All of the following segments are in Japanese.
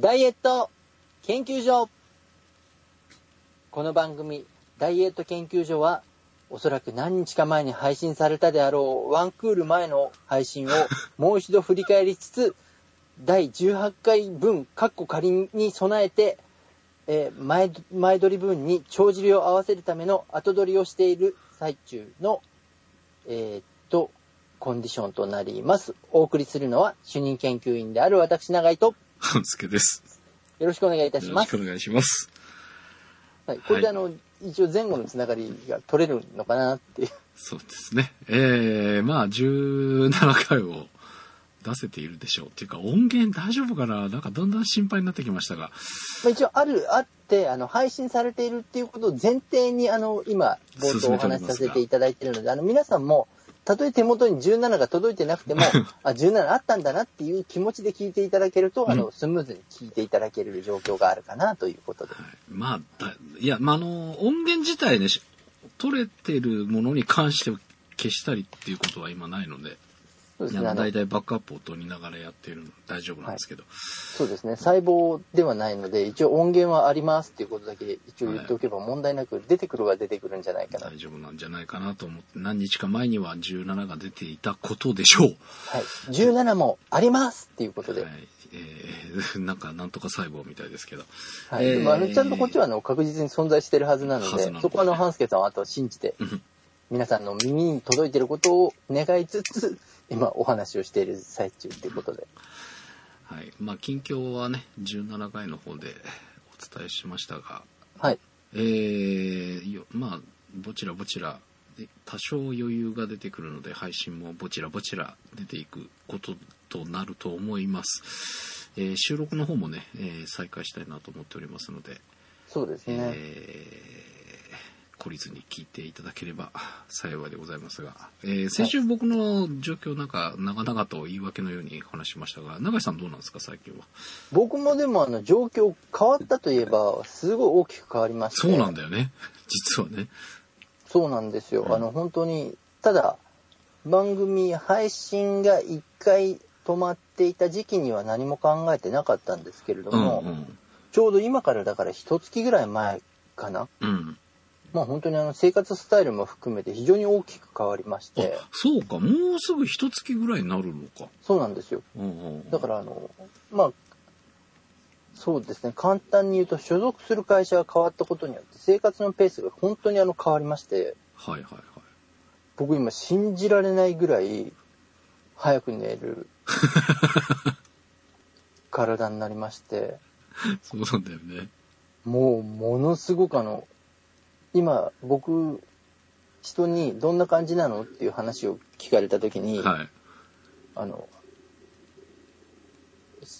ダイエット研究所この番組、ダイエット研究所は、おそらく何日か前に配信されたであろうワンクール前の配信を もう一度振り返りつつ、第18回分、カッコ仮に備えて、えー前前撮り分に帳尻を合わせるための後撮りをしている最中の、えーっと、コンディションとなります。お送りするのは主任研究員である私永井と、半助です。よろしくお願いいたしますよろしく。お願いします。はい、これであの、一応前後のつながりが取れるのかなっていう。そうですね。えー、まあ、17回を出せているでしょう。っていうか、音源大丈夫かな？なんかだんだん心配になってきましたが。まあ、一応ある、あって、あの、配信されているっていうことを前提に、あの、今、冒頭お話しさせていただいているので、あの、皆さんも、たとえ手元に17が届いてなくても、あ、17あったんだなっていう気持ちで聞いていただけると、あの、スムーズに聞いていただける状況があるかなということで。まあ、だいや、まあ、あの、音源自体ね、し取れてるものに関しては消したりっていうことは今ないので、そうですね。あの大体バックアップを取りながらやっているので大丈夫なんですけど。そうですね。細胞ではないので、一応音源はありますっていうことだけ一応言っておけば問題なく出てくるは出てくるんじゃないかな。大丈夫なんじゃないかなと思って、何日か前には17が出ていたことでしょう。はい。17もありますっていうことで。はい。えー、なんか、なんとか細胞みたいですけど。はい。えーでもあの、ちゃんとこっちはあの確実に存在してるはずなのでそこはあの、半助さんはあと信じて、うん皆さんの耳に届いてることを願いつつ、今お話をしている最中っていうことで。はい。まあ、近況はね、17回の方でお伝えしましたが、はい。えー、よまあ、ぼちらぼちら、で多少余裕が出てくるので、配信もぼちらぼちら出ていくこととなると思います。えー収録の方もね、えー再開したいなと思っておりますので、そうですね。えー懲りずに聞いていただければ幸いでございますが、えー先週僕の状況なんか長々と言い訳のように話しましたが、永井さんどうなんですか最近は？僕もでもあの、状況変わったといえば、すごい大きく変わりまして。そうなんだよね。実はね。そうなんですよ。うんあの、本当に、ただ、番組配信が一回止まっていた時期には何も考えてなかったんですけれども、うんちょうど今からだから一月ぐらい前かな。うん。うん。まあ本当にあの生活スタイルも含めて非常に大きく変わりまして、あ、そうか。もうすぐ一月ぐらいになるのか。そうなんですよ。うんうん。だからあの、まあ、そうですね、簡単に言うと所属する会社が変わったことによって生活のペースが本当にあの変わりまして、はいはいはい。僕今信じられないぐらい早く寝る 体になりまして、そうなんだよね。もうものすごくあの、今僕、人にどんな感じなのっていう話を聞かれた時に、はい。あの、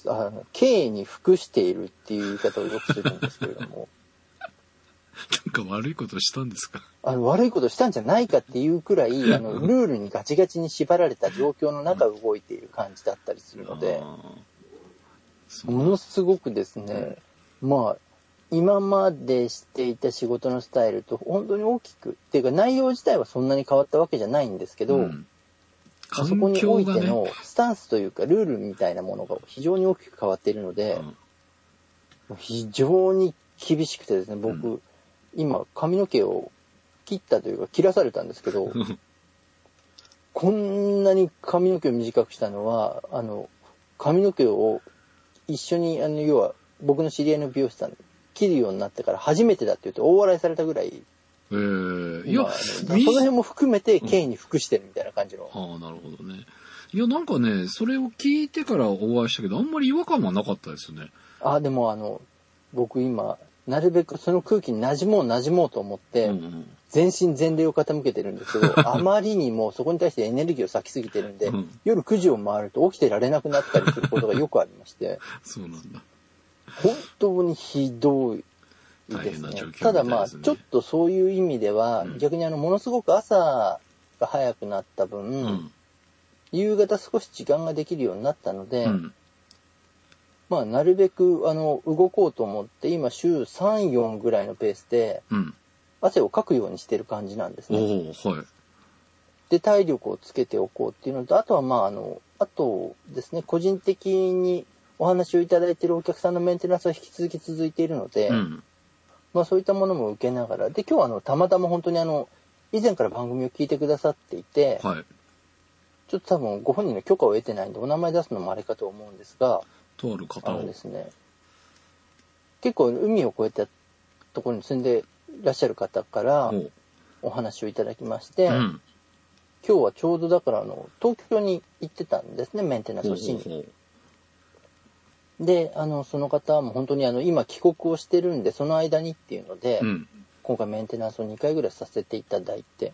あの、敬に服しているっていう言い方をよくするんですけれども、なんか悪いことしたんですか？あの、悪いことしたんじゃないかっていうくらい、あの、ルールにガチガチに縛られた状況の中動いている感じだったりするので、あー。そう。ものすごくですね、まあ、今までしていた仕事のスタイルと本当に大きく、っていうか内容自体はそんなに変わったわけじゃないんですけど、うん。あそこにおいてのスタンスというかルールみたいなものが非常に大きく変わっているので、うん。非常に厳しくてですね、僕、う今髪の毛を切ったというか切らされたんですけど、こんなに髪の毛を短くしたのは、あの、髪の毛を一緒に、あの、要は僕の知り合いの美容師さん切るようになってから初めてだって言うと大笑いされたぐらい、えー、いやそのみ辺も含めて敬に服してるみたいな感じの。ああ、なるほどね。いや、なんかね、それを聞いてからお会いしたけど、あんまり違和感はなかったですよね。あ、でもあの、僕今、なるべくその空気に馴染もう馴染もうと思って、うんうん全身全霊を傾けてるんですけど、あまりにもそこに対してエネルギーを割きすぎてるんで、うん夜9時を回ると起きてられなくなったりすることがよくありまして、そうなんだ。本当にひどい大ですね。ただまあ、ちょっとそういう意味では、うん逆にあの、ものすごく朝が早くなった分、うん。夕方少し時間ができるようになったので、うん。まあ、なるべく、あの、動こうと思って、今、週3、4ぐらいのペースで、うん。汗をかくようにしてる感じなんですおね。おはい。で、体力をつけておこうっていうのと、あとは、まあ、あの、あとですね、個人的にお話をいただいているお客さんのメンテナンスは引き続き続いているので、うん。まあそういったものも受けながら、で、今日はあの、たまたま本当にあの、以前から番組を聞いてくださっていて、はい。ちょっと多分ご本人の許可を得てないんで、お名前出すのもあれかと思うんですが、とある方をで。すね、結構海を越えたところに住んでいらっしゃる方からお話をいただきまして、うん。今日はちょうどだからあの、東京に行ってたんですね、メンテナンスをしに。で、あの、その方も本当にあの、今帰国をしてるんで、その間にっていうので、うん。今回メンテナンスを2回ぐらいさせていただいて、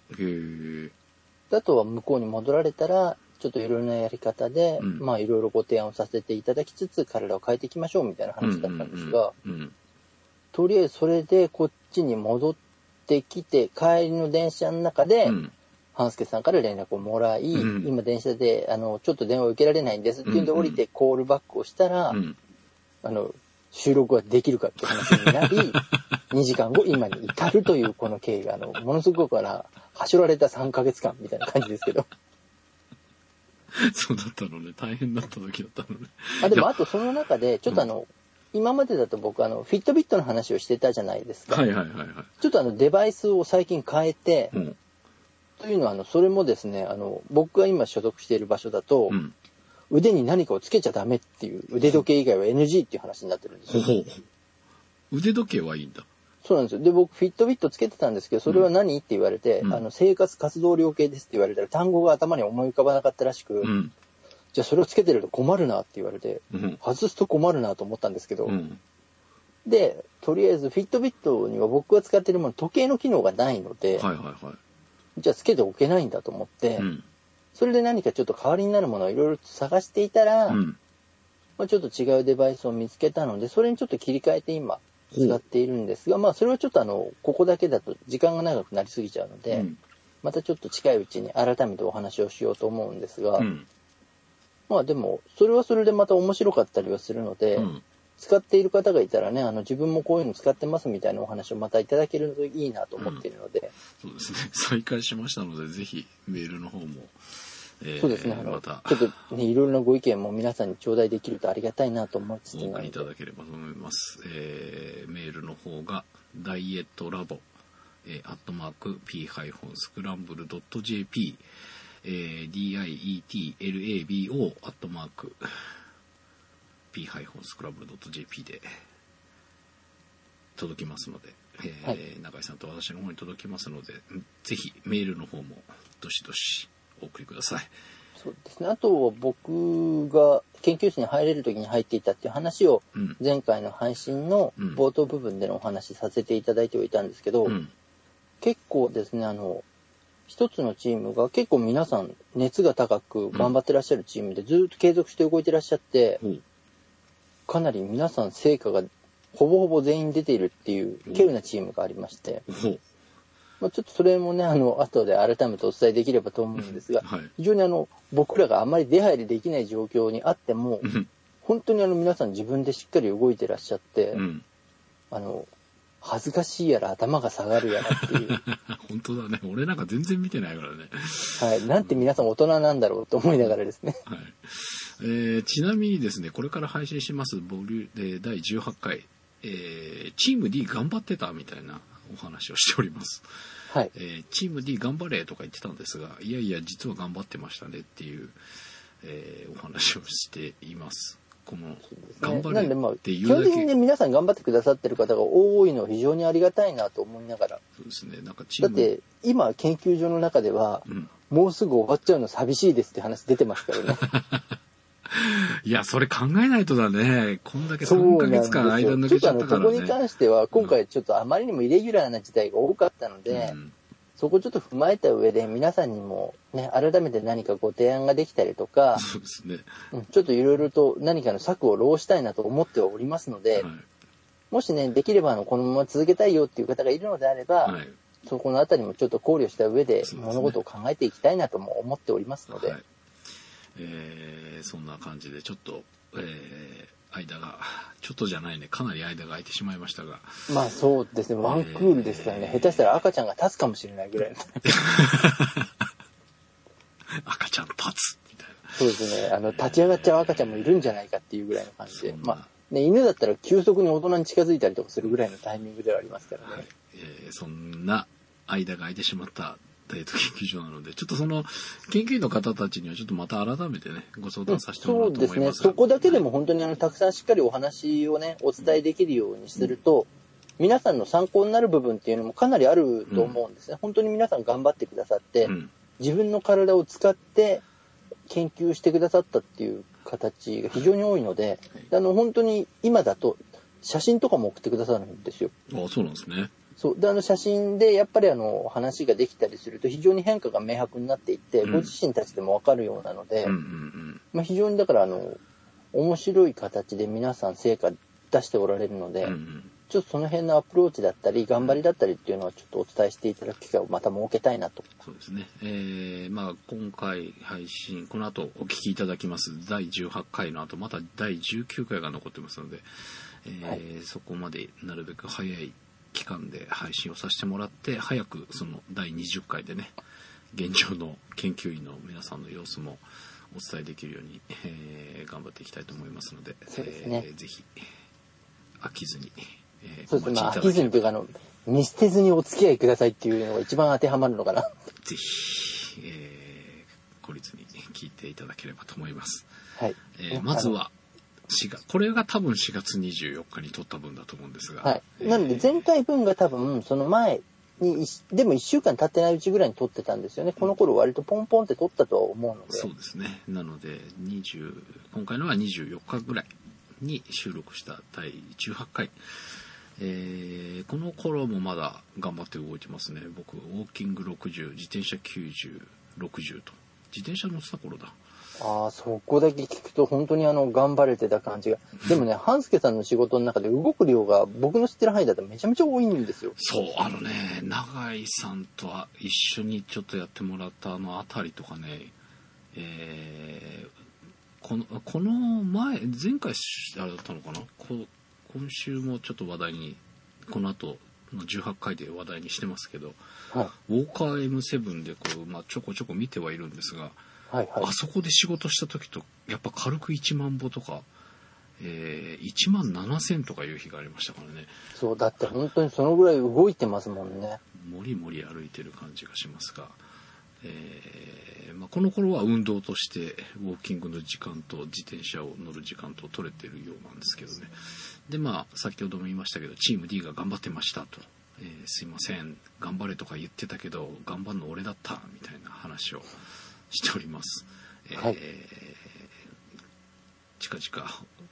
あとは向こうに戻られたら、ちょっといろいろなやり方で、うん。まあいろいろご提案をさせていただきつつ、体を変えていきましょうみたいな話だったんですが、とりあえずそれでこっちに戻ってきて、帰りの電車の中で、うん半助さんから連絡をもらい、うん今電車で、あの、ちょっと電話を受けられないんですっていうんでうんうん降りてコールバックをしたら、うんあの、収録ができるかって話になり、2時間後今に至るというこの経緯が、あの、ものすごくな、走られた3ヶ月間みたいな感じですけど。そうだったのね。大変だった時だったのね。あ、でもあとその中で、ちょっとあの、今までだと僕あの、フィットビットの話をしてたじゃないですか。はいはいはいはい。ちょっとあの、デバイスを最近変えて、うん。というのはあの、それもですね、あの、僕が今所属している場所だと、うん。腕に何かをつけちゃダメっていう、腕時計以外は NG っていう話になってるんですよ。腕時計はいいんだ。そうなんですよ。で、僕、フィットビットつけてたんですけど、それは何って言われて、うんあの、生活活動量計ですって言われたら、単語が頭に思い浮かばなかったらしく、うん。じゃあそれをつけてると困るなって言われて、うん。外すと困るなと思ったんですけど、うん。で、とりあえずフィットビットには僕が使ってるもの、時計の機能がないので、はいはいはい。じゃあつけておけないんだと思って、うん。それで何かちょっと代わりになるものをいろいろ探していたら、うん。まあ、ちょっと違うデバイスを見つけたので、それにちょっと切り替えて今、使っているんですが、まあそれはちょっとあの、ここだけだと時間が長くなりすぎちゃうので、うんまたちょっと近いうちに改めてお話をしようと思うんですが、うん。まあでも、それはそれでまた面白かったりはするので、うん。使っている方がいたらね、あの自分もこういうの使ってますみたいなお話をまたいただけるといいなと思っているので、そうですね。再開しましたので、ぜひメールの方も、えーそうですね、あの、またちょっとね、いろいろなご意見も皆さんに頂戴できるとありがたいなと思いつつお送りいただければと思います。えーメールの方が、ダイエットラボ、えーアットマーク、p-scramble.jp、えー dietlabo、アットマーク、p-scramble.jp で届きますので、えーはい中井さんと私の方に届きますので、ぜひメールの方もどしどしお送りください。そうですね。あと、僕が研究室に入れる時に入っていたっていう話を、うん。前回の配信の冒頭部分でのお話しさせていただいてはいたんですけど、うん。結構ですね、あの、一つのチームが結構皆さん熱が高く頑張ってらっしゃるチームでずっと継続して動いてらっしゃって、ほう。かなり皆さん成果がほぼほぼ全員出ているっていう稀有なチームがありまして、ほう。まあ、ちょっとそれもね、あの、後で改めてお伝えできればと思うんですが、はい。非常にあの、僕らがあまり出入りできない状況にあってもう、ん。本当にあの皆さん自分でしっかり動いてらっしゃって、うん。あの、恥ずかしいやら頭が下がるやらっていう、本当だね。俺なんか全然見てないからね。はい、なんて皆さん大人なんだろうと思いながらですね。はい。えーちなみにですね、これから配信しますボリュえー第18回、えーチーム D 頑張ってたみたいなお話をしております。はい。えーチーム D 頑張れとか言ってたんですが、いやいや、実は頑張ってましたねっていう、えーお話をしています。この、頑張れっていうだけ、基本的にね、皆さん頑張ってくださってる方が多いのは非常にありがたいなと思いながら。そうですね、なんかチーム、だって、今、研究所の中では、うん。もうすぐ終わっちゃうの寂しいですって話出てますからね。いや、それ考えないとだね。こんだけそう3ヶ月間間よ。抜ちょっとあの、けちゃったからここにね。関しては、今回ちょっとあまりにもイレギュラーな事態が多かったので、うんそこちょっと踏まえた上で、皆さんにもね、改めて何かご提案ができたりとか、そうですね。うんちょっといろいろと何かの策を浪したいなと思っておりますので、はい。もしね、できればあの、このまま続けたいよっていう方がいるのであれば、はい。そこのあたりもちょっと考慮した上で物事を考えていきたいなとも思っておりますので、はい。えーそんな感じで、ちょっと、えー間が、ちょっとじゃないね、かなり間が空いてしまいましたが、まあそうですね、ワンクールですからね、下手したら赤ちゃんが立つかもしれないぐらいの。赤ちゃん立つ。みたいそうですね。あの、立ち上がっちゃう赤ちゃんもいるんじゃないかっていうぐらいの感じで。まあ、ね、犬だったら急速に大人に近づいたりとかするぐらいのタイミングではありますからね。えーそんな間が空いてしまった研究所なので、ちょっとその研究員の方たちにはちょっとまた改めてね、ご相談させてもらそううですね。と思いますそこだけでも本当にあの、たくさんしっかりお話をね、お伝えできるようにすると、皆さんの参考になる部分っていうのもかなりあると思うんですね。本当に皆さん頑張ってくださって、うん。自分の体を使って研究してくださったっていう形が非常に多いので、あの、本当に今だと写真とかも送ってくださるんですよ。あそうなんですね。そう。で、あの写真でやっぱりあの話ができたりすると非常に変化が明白になっていって、うんご自身たちでもわかるようなので、うんうんうん。まあ、非常にだからあの、面白い形で皆さん成果出しておられるので、うんうんちょっとその辺のアプローチだったり、頑張りだったりっていうのはちょっとお伝えしていただく機会をまた設けたいなと。そうですね。えー、まあ今回配信、この後お聞きいただきます第18回の後、また第19回が残ってますので、えーはいそこまでなるべく早い期間で配信をさせてもらって、早くその第20回でね、現状の研究員の皆さんの様子もお伝えできるように、えー頑張っていきたいと思いますので、そうですねえーぜひ飽きずに、えーそうですね。まあ、飽きずにというか、あの、見捨てずにお付き合いくださいっていうのが一番当てはまるのかな。ぜひ、えー、孤立に聞いていただければと思います。はい。えーまずは、4月、これが多分4月24日に撮った分だと思うんですが。はい。えーなので、前回分が多分、その前にでも1週間経ってないうちぐらいに撮ってたんですよね。この頃割とポンポンって撮ったとは思うので。そうですね。なので、20、今回のは24日ぐらいに収録した第18回。えーこの頃もまだ頑張って動いてますね。僕、ウォーキング60、自転車90、60と。自転車乗ってた頃だ。ああ、そこだけ聞くと本当にあの、頑張れてた感じが。でもね、半助さんの仕事の中で動く量が僕の知ってる範囲だとめちゃめちゃ多いんですよ。そう、あのね、永井さんとは一緒にちょっとやってもらったあの辺りとかね、えーこの、この前、前回あれだったのかな？こ今週もちょっと話題に、この後の18回で話題にしてますけど、はい。ウォーカー M7 でこう、まあ、ちょこちょこ見てはいるんですが、はいはいあ。そこで仕事した時と、やっぱ軽く1万歩とか、えー、1万7000とかいう日がありましたからね。そう、だって本当にそのぐらい動いてますもんね。もりもり歩いてる感じがしますが、えーまあ、この頃は運動としてウォーキングの時間と自転車を乗る時間と取れてるようなんですけどねでまあ先ほども言いましたけどチーム D が頑張ってましたと、えーすいません頑張れとか言ってたけど頑張るの俺だったみたいな話をしております、えーはい近々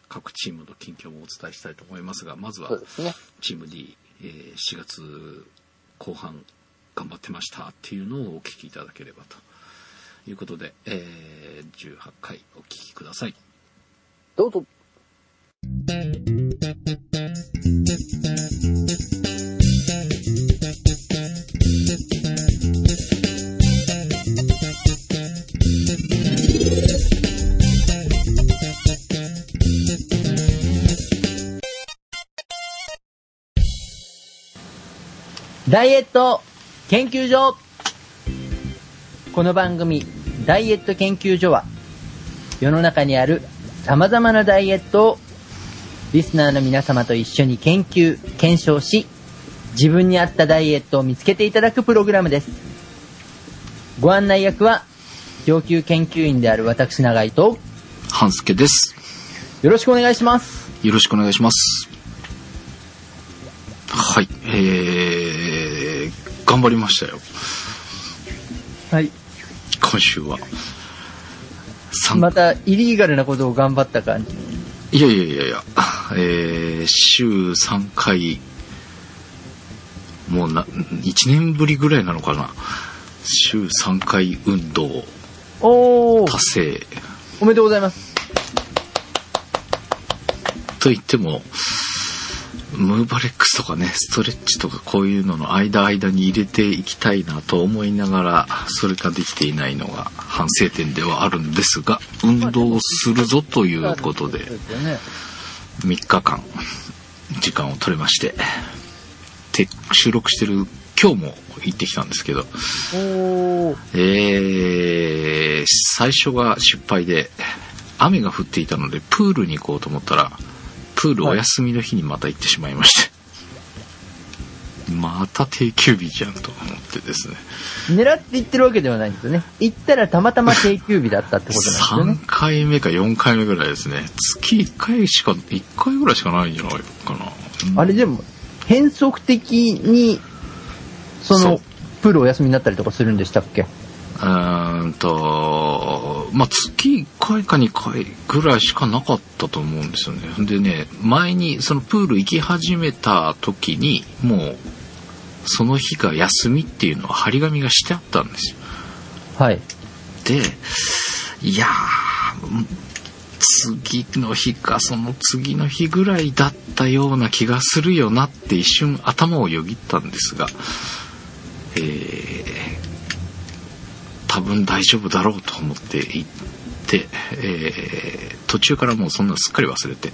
各チームの近況もお伝えしたいと思いますがまずは。チーム D、えー4月後半頑張ってましたっていうのをお聞きいただければということで、えー18回お聞きください。どうぞ。ダイエット研究所この番組、ダイエット研究所は、世の中にある様々なダイエットをリスナーの皆様と一緒に研究、検証し、自分に合ったダイエットを見つけていただくプログラムです。ご案内役は、上級研究員である私永井と、半助です。よろしくお願いします。よろしくお願いします。はい、えー、頑張りましたよ。はい。今週は。三また、イリーガルなことを頑張った感じ。いやいやいやいや、えー、週3回、もうな、1年ぶりぐらいなのかな。週3回運動達成おめでとうございます。と言っても、ムーバレックスとかね、ストレッチとかこういうのの間間に入れていきたいなと思いながら、それができていないのが反省点ではあるんですが、運動するぞということで、そうですよね。3日間時間を取れまして、て収録してる今日も行ってきたんですけど。えー、最初が失敗で、雨が降っていたので、プールに行こうと思ったら、プールお休みの日にまた行ってしまいまして。また定休日じゃんと思ってですね。狙って行ってるわけではないんですよね。行ったらたまたま定休日だったってことなんですよね3。回目か4回目ぐらいですね。月1回しか、1回ぐらいしかないんじゃないかな。うんあれでも、変則的に、その、プールお休みになったりとかするんでしたっけ？うーんと、まあ、月1回か2回ぐらいしかなかったと思うんですよね。でね、前にそのプール行き始めた時に、もう、その日が休みっていうのは張り紙がしてあったんですよ。はい。で、いやー、次の日かその次の日ぐらいだったような気がするよなって一瞬頭をよぎったんですが、えー、多分大丈夫だろうと思って行って、えー、途中からもうそんなのすっかり忘れて、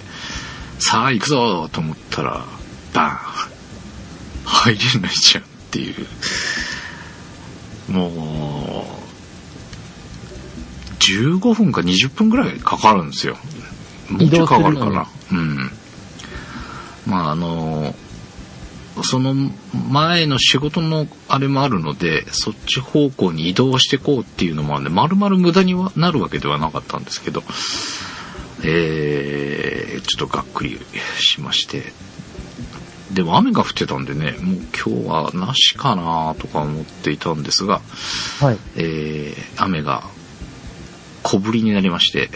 さあ行くぞと思ったら、バーン入れないじゃんっていう。もう、15分か20分ぐらいかかるんですよ。もうちょいかかるかな。うん。まああの、その前の仕事のあれもあるので、そっち方向に移動してこうっていうのもあるんで、丸々無駄にはなるわけではなかったんですけど、えー、ちょっとがっくりしまして。でも雨が降ってたんでね、もう今日はなしかなとか思っていたんですが、はい。えー雨が小降りになりまして、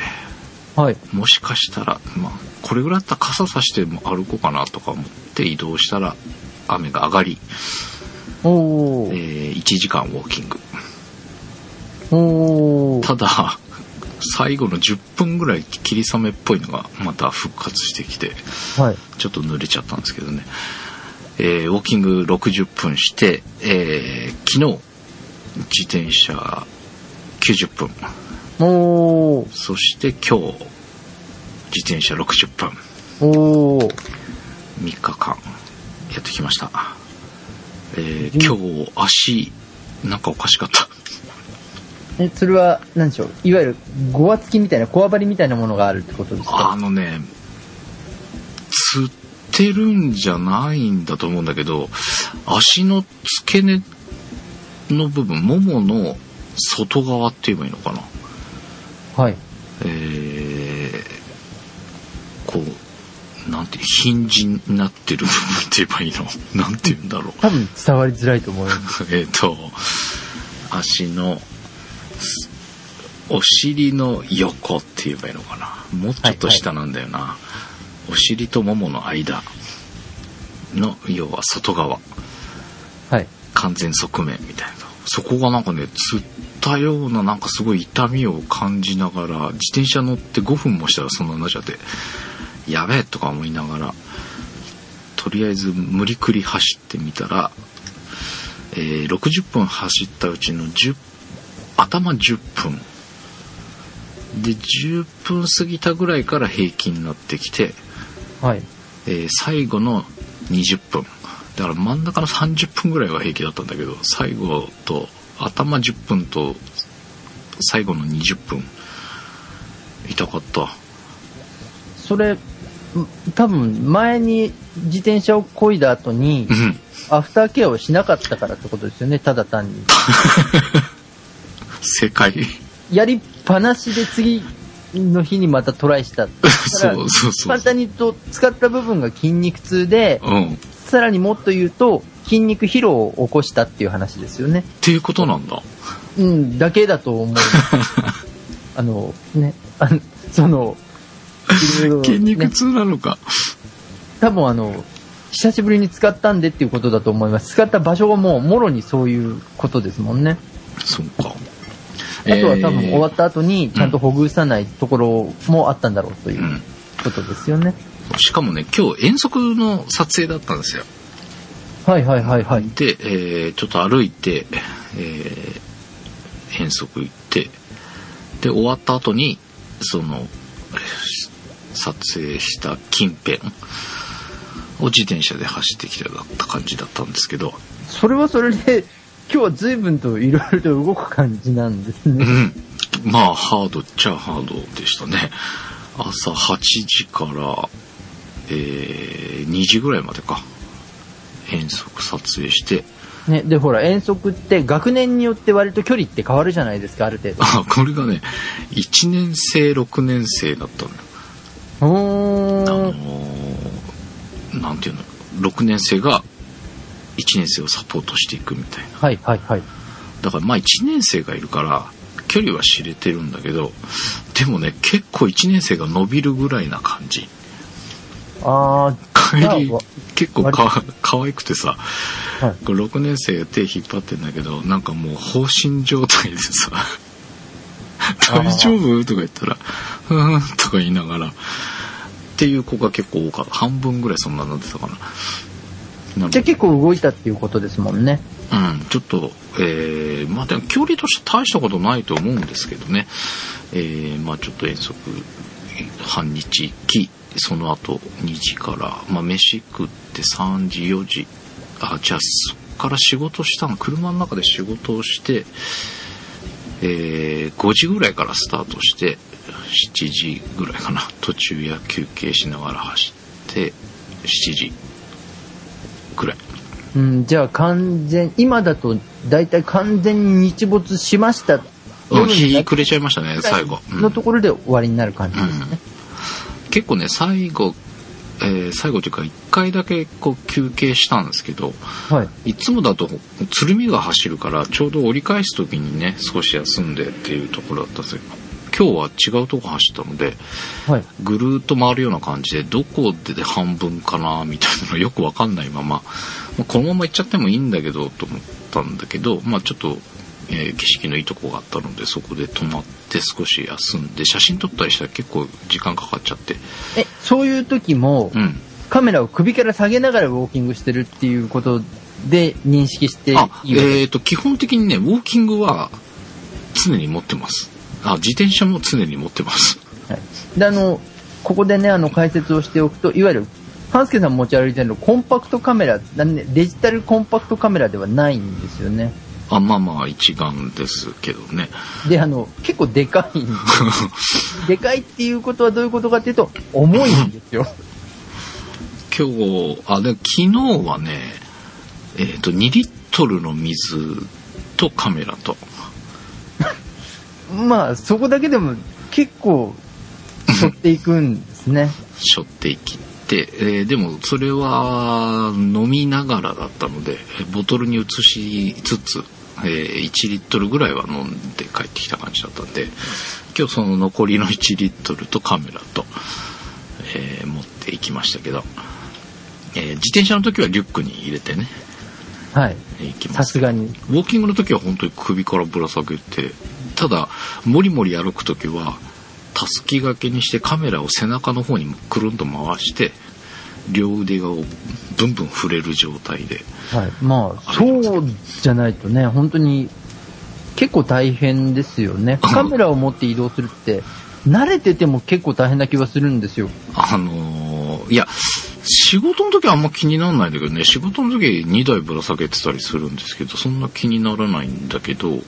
はい。もしかしたら、まあ、これぐらいだったら傘さしても歩こうかなとか思って移動したら、雨が上がり。えー1時間ウォーキング。ただ、最後の10分ぐらい霧雨っぽいのがまた復活してきて、はい。ちょっと濡れちゃったんですけどね。えーウォーキング60分して、えー昨日、自転車90分。おー。そして今日、自転車60分。おー。3日間やってきました。えー今日足、なんかおかしかった。え、それは、なんでしょう？いわゆる、ごわつきみたいな、こわばりみたいなものがあるってことですあかのね、つってるんじゃないんだと思うんだけど、足の付け根の部分、ももの外側って言えばいいのかな？はい。えー、こう、なんて、ヒンジになってる部分 って言えばいいの？なんて言うんだろう。多分伝わりづらいと思います。えっと、足の、すお尻の横って言えばいいのかな？もうちょっと下なんだよな。お尻とももの間の、要は外側。はい。完全側面みたいな。そこがなんかね、つったようななんかすごい痛みを感じながら、自転車乗って5分もしたらそんなになっちゃって、やべえとか思いながら、とりあえず無理くり走ってみたら、えー60分走ったうちの10、頭10分。で、10分過ぎたぐらいから平均になってきて、はい。えー最後の20分だから真ん中の30分ぐらいは平気だったんだけど最後と頭10分と最後の20分痛かったそれ、ん多分、前に自転車を漕いだ後にう、んアフターケアをしなかったからってことですよね、ただ単に。正解やりっぱなしで次の日にまたトライした。そうそうそう簡単に言うと、使った部分が筋肉痛で、うんっさらにもっと言うと、筋肉疲労を起こしたっていう話ですよね。ていうことなんだうん、だけだと思う。あの、ね、あのその、筋肉痛なのか、多分あの、久しぶりに使ったんでっていうことだと思います。使った場所がもう、もろにそういうことですもんね。そうかあとは多分えー終わった後に、ちゃんとほぐさないところもあったんだろうといううんことですよね。しかもね今日遠足の撮影だったんですよはいはいはいはい。で、えーちょっと歩いて、えー遠足行って、で、終わった後に、その、えー撮影した近辺を自転車で走ってきてだった感じだったんですけど、それはそれで、今日は随分といろいろと動く感じなんですね。うん。まあ、ハードっちゃハードでしたね。朝8時から、えー、2時ぐらいまでか。遠足撮影して、ね、で、ほら、遠足って学年によって割と距離って変わるじゃないですか、ある程度。あ、これがね、1年生、6年生だったのよ。あおのー。ーなんていうの、6年生が1年生をサポートしていくみたいな。はいはいはい。だからまあ1年生がいるから、距離は知れてるんだけど、でもね、結構1年生が伸びるぐらいな感じ。あ帰り結構か可愛くてさ、ー、はい。これ6年生が手引っ張ってんだけど、なんかもう放心状態でさ、大丈夫？とか言ったら、うーんとか言いながら、っていう子が結構多かった。半分ぐらいそんなになってたかな。じゃあ結構動いたっていうことですもんね。うん、ちょっと、えー、まあでも距離として大したことないと思うんですけどね。えー、まあちょっと遠足半日き、その後2時から、まあ飯食って3時、4時、あ、じゃあそっから仕事したの、車の中で仕事をして、えー、5時ぐらいからスタートして、7時ぐらいかな、途中や休憩しながら走って、7時ぐらい。うん、じゃあ完全、今だと大体完全に日没しました。日暮れちゃいましたね、最後。うんのところで終わりになる感じですね。結構ね、最後、えー最後というか、一回だけこう休憩したんですけど、はい。いつもだと鶴見が走るから、ちょうど折り返す時にね、少し休んでっていうところだったんですけど、今日は違うとこ走ったので、はい。ぐるーっと回るような感じで、どこで半分かな、みたいなのよくわかんないまま、まあこのまま行っちゃってもいいんだけど、と思ったんだけど、まあちょっと、えー景色のいいとこがあったので、そこで泊まって少し休んで、写真撮ったりしたら結構時間かかっちゃって、え、そういう時も、うん。カメラを首から下げながらウォーキングしてるっていうことで認識していいえっ、と、基本的にね、ウォーキングは常に持ってます。あ、自転車も常に持ってます。はいで、あの、ここでね、あの、解説をしておくと、いわゆる、半助さん持ち歩いてるのコンパクトカメラ、なんでデジタルコンパクトカメラではないんですよね。あ、まあまあ一眼ですけどね。で、あの、結構でかいんで、でかいっていうことはどういうことかっていうと、重いんですよ。今日、あ、で、昨日はね、えっ、と、2リットルの水とカメラと、まあ、そこだけでも結構、背負っていくんですね。背負っていきって、えーでもそれは飲みながらだったので、ボトルに移しつつ、えー1リットルぐらいは飲んで帰ってきた感じだったんで、今日その残りの1リットルとカメラと、えー持っていきましたけど、えー自転車の時はリュックに入れてね、はい。行きます。さすがに。ウォーキングの時は本当に首からぶら下げて、ただ、もりもり歩く時は、たすき掛けにしてカメラを背中の方にくるんと回して、両腕がブンブン触れる状態で。はい。まあ、そうじゃないとね、本当に結構大変ですよね。カメラを持って移動するって、慣れてても結構大変な気はするんですよ。あのーいや、仕事の時はあんま気にならないんだけどね、仕事の時2台ぶら下げてたりするんですけど、そんな気にならないんだけど、ウォ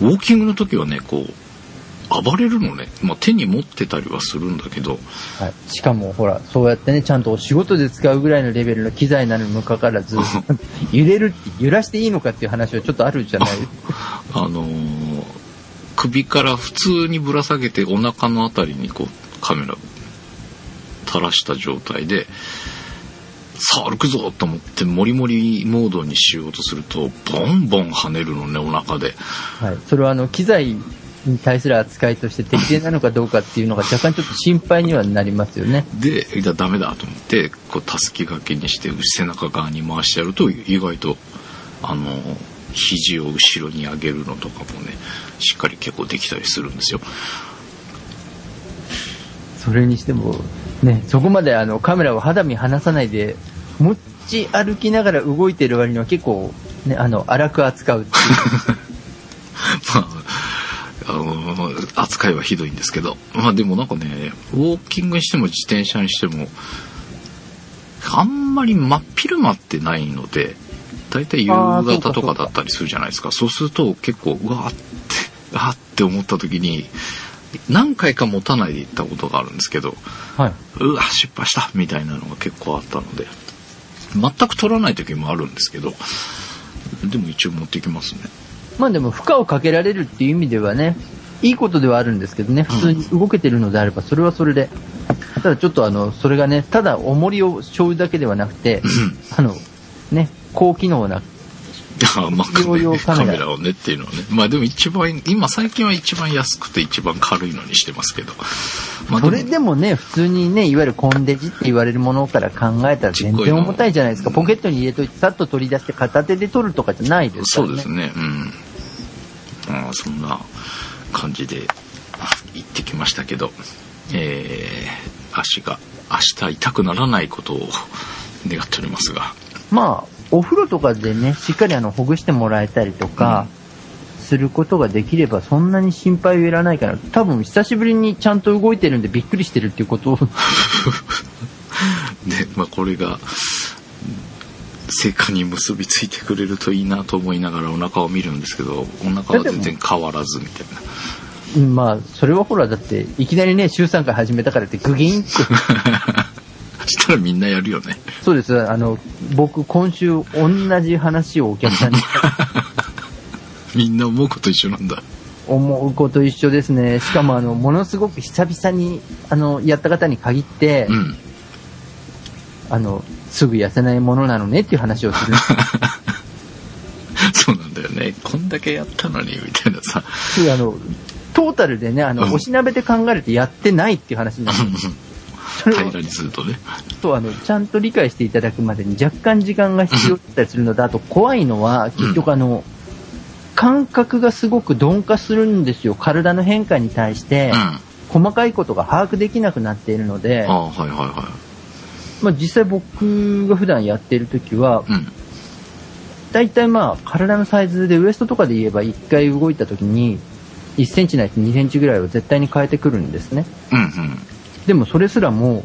ーキングの時はね、こう、暴れるのね。まあ、手に持ってたりはするんだけど、はい。しかも、ほら、そうやってね、ちゃんとお仕事で使うぐらいのレベルの機材なのにもかかわらず、揺れる揺らしていいのかっていう話はちょっとあるじゃない？あのー首から普通にぶら下げてお腹のあたりにこうカメラ垂らした状態でさあ歩くぞと思ってモリモリモードにしようとするとボンボン跳ねるのねお腹ではい。それはあの、機材に対する扱いとして適正なのかどうかっていうのが若干ちょっと心配にはなりますよね。でいやダメだと思ってこうたすき掛けにして背中側に回してやると意外とあの肘を後ろに上げるのとかもねしっかり結構できたりするんですよそれにしても、ね、そこまであのカメラを肌身離さないで、持ち歩きながら動いてる割には結構、ね、あの、荒く扱うっていう。まあ、あの扱いはひどいんですけど、まあでもなんかね、ウォーキングにしても自転車にしても、あんまり真っ昼間ってないので、大体夕方とかだったりするじゃないですか。そうすると結構、うわーって、あーって思った時に、何回か持たないで行ったことがあるんですけど、はい。うわ、失敗したみたいなのが結構あったので、全く取らない時もあるんですけど、でも一応持ってきますね。まあでも負荷をかけられるっていう意味ではね、いいことではあるんですけどね、普通に動けてるのであれば、それはそれで。ただちょっとあの、それがね、ただ重りを背負うだけではなくて、あの、ね、高機能な、あまあ、カメラカメラをねっていうのはね。まあでも一番、今最近は一番安くて一番軽いのにしてますけど。まあそれでもね、普通にね、いわゆるコンデジって言われるものから考えたら全然重たいじゃないですか。ポケットに入れといて、さっと取り出して片手で取るとかじゃないですからね。そうですね。うん。あそんな感じで行ってきましたけど、えー、足が明日痛くならないことを願っておりますが。まあ、お風呂とかでね、しっかりあの、ほぐしてもらえたりとか、することができれば、そんなに心配はいらないかな。多分、久しぶりにちゃんと動いてるんでびっくりしてるっていうことを、で、まあこれが、成果に結びついてくれるといいなと思いながらお腹を見るんですけど、お腹は全然変わらずみたいな。うんまあ、それはほら、だって、いきなりね、週3回始めたからって、グギーンって、したらみんなやるよね。そうです、あの、僕、今週、同じ話をお客さんに みんな思うこと一緒なんだ。思うこと一緒ですね。しかも、あの、ものすごく久々に、あの、やった方に限って、うん。あの、すぐ痩せないものなのねっていう話をする。そうなんだよね。こんだけやったのに、みたいなさ。であの、トータルでね、あの、うんおしなべて考えるとやってないっていう話になる。それを平らにするとね。とあの、ちゃんと理解していただくまでに若干時間が必要だったりするので、あと怖いのは、結局あの、感覚がすごく鈍化するんですよ。体の変化に対して細かいことが把握できなくなっているのであ、、はいはいはまあ実際僕が普段やっている時は、い。うん。大体まあ体のサイズでウエストとかで言えば1回動いた時に1センチないと2センチぐらいは絶対に変えてくるんですね。うんうん。でもそれすらも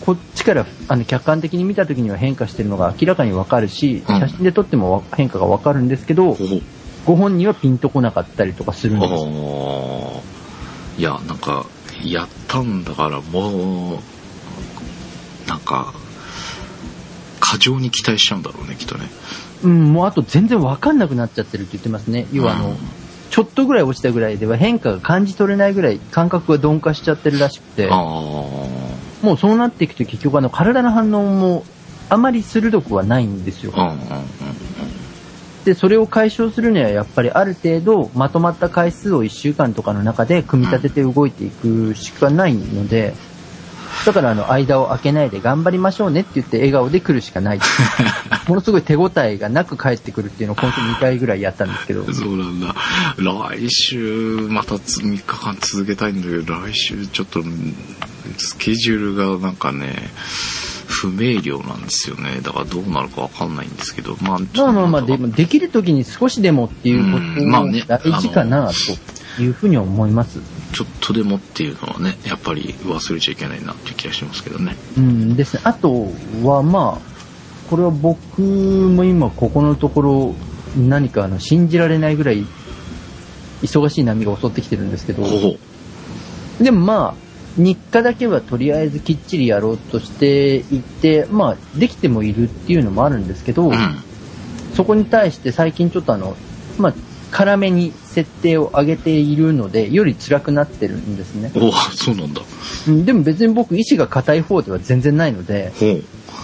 こっちからあの客観的に見た時には変化してるのが明らかにわかるし、うん写真で撮ってもわ変化がわかるんですけど。ご本人はピンとこなかったりとかするんです。いや、なんか、やったんだからもう、なんか、過剰に期待しちゃうんだろうね、きっとね。うん、もうあと全然わかんなくなっちゃってるって言ってますね。要はあの、うんちょっとぐらい落ちたぐらいでは変化が感じ取れないぐらい感覚が鈍化しちゃってるらしくて。もうそうなっていくと結局あの体の反応もあまり鋭くはないんですよ。で、それを解消するにはやっぱりある程度まとまった回数を1週間とかの中で組み立てて動いていくしかないので、だからあの間を空けないで頑張りましょうねって言って笑顔で来るしかない。ものすごい手応えがなく帰ってくるっていうのを今週2回ぐらいやったんですけどうん。。そうなんだ。来週、またつ3日間続けたいんだけど、来週ちょっと、うんスケジュールがなんかね、不明瞭なんですよね。だからどうなるかわかんないんですけど、まあ、ちょっとまあまあまあ、でもできる時に少しでもっていうことうんまあねが大事かなというふうに思います。ちょっとでもっていうのはね、やっぱり忘れちゃいけないなっていう気がしますけどね。うんですね。あとは、まあ、これは僕も今ここのところ何かあの信じられないぐらい忙しい波が襲ってきてるんですけど。でもまあ、日課だけはとりあえずきっちりやろうとしていて、まあ、できてもいるっていうのもあるんですけど、うん。そこに対して最近ちょっとあの、まあ、辛めに設定を上げているので、より辛くなってるんですね。おそうなんだ。うんでも別に僕意志が硬い方では全然ないので。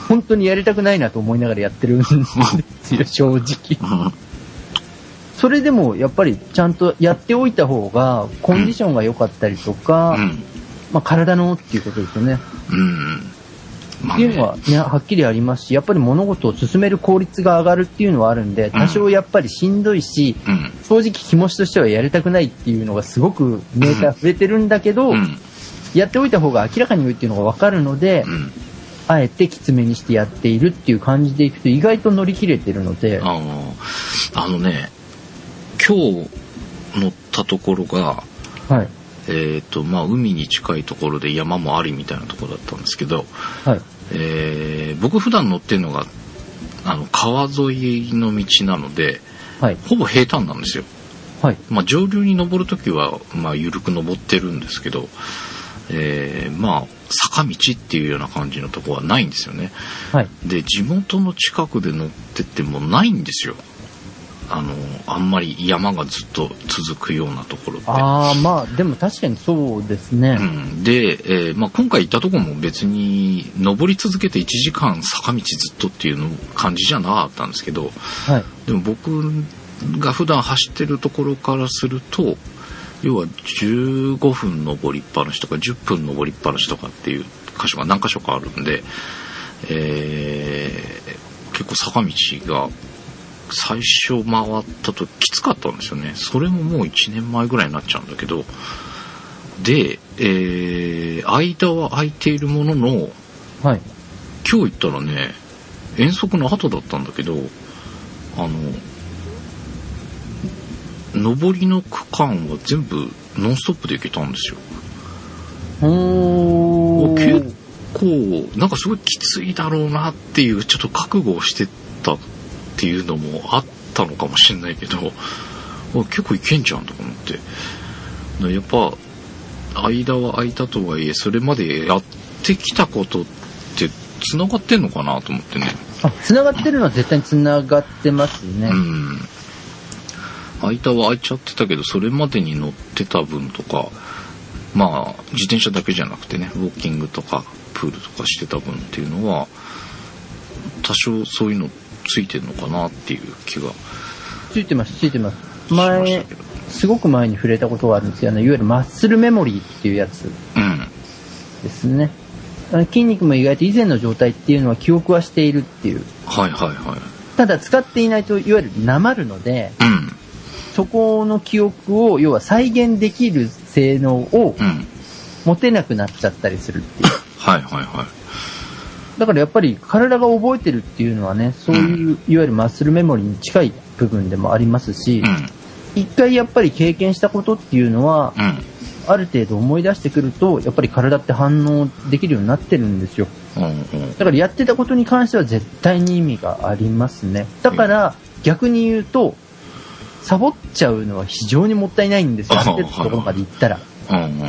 本当にやりたくないなと思いながらやってるんですよ、正直。うんそれでもやっぱりちゃんとやっておいた方が、コンディションが良かったりとか、うん。まあ体のっていうことですよね。うん。まあっていうのはね、はっきりありますし、やっぱり物事を進める効率が上がるっていうのはあるんで、多少やっぱりしんどいし、うん。正直気持ちとしてはやりたくないっていうのがすごくメーター増えてるんだけど、うん。やっておいた方が明らかに良いっていうのがわかるので、うん。あえてきつめにしてやっているっていう感じでいくと意外と乗り切れてるので、あの、あのね、今日乗ったところが、はい。えっ、と、まあ、海に近いところで山もありみたいなところだったんですけど、はい。えー僕普段乗ってるのが、あの、川沿いの道なので、はい。ほぼ平坦なんですよ。はい。まあ、上流に登るときは、まあ、緩く登ってるんですけど、えーまあ、坂道っていうような感じのとこはないんですよね。はい。で、地元の近くで乗ってってもないんですよ。あの、あんまり山がずっと続くようなところって。ああ、まあ、でも確かにそうですね。うん、で、えーまあ、今回行ったとこも別に登り続けて1時間坂道ずっとっていうの感じじゃなかったんですけどはい。でも僕が普段走ってるところからすると要は15分登りっぱなしとか10分登りっぱなしとかっていう箇所が何箇所かあるんで、えー結構坂道が最初回ったときつかったんですよねそれももう1年前ぐらいになっちゃうんだけどで、えー間は空いているもののはい。今日行ったらね遠足の後だったんだけどあの上りの区間は全部ノンストップで行けたんですよおー。結構なんかすごいきついだろうなっていうちょっと覚悟をしてたっていうのもあったのかもしれないけどあ結構いけんじゃんとか思って。でやっぱ間は空いたとはいえそれまでやってきたことって繋がってんのかなと思ってね。あ、繋がってるのは絶対に繋がってますね。うん。間は空いちゃってたけどそれまでに乗ってた分とかまあ自転車だけじゃなくてねウォーキングとかプールとかしてた分っていうのは多少そういうのついてんのかなっていう気がついてます、ついてます。前すごく前に触れたことがあるんですよ。あの、いわゆるマッスルメモリーっていうやつうんですね。あの筋肉も意外と以前の状態っていうのは記憶はしているっていう。はいはいはいただ使っていないと、いわゆるなまるので、うんそこの記憶を、要は再現できる性能をうん持てなくなっちゃったりするっていう。はいはいはいだからやっぱり体が覚えてるっていうのはね、そういう、いわゆるマッスルメモリーに近い部分でもありますし、一回やっぱり経験したことっていうのは、うんうんある程度思い出してくると、やっぱり体って反応できるようになってるんですよ。うんうんだからやってたことに関しては絶対に意味がありますね。だから逆に言うと、サボっちゃうのは非常にもったいないんですよ。あある程度のところまで行ったら。うんうんうん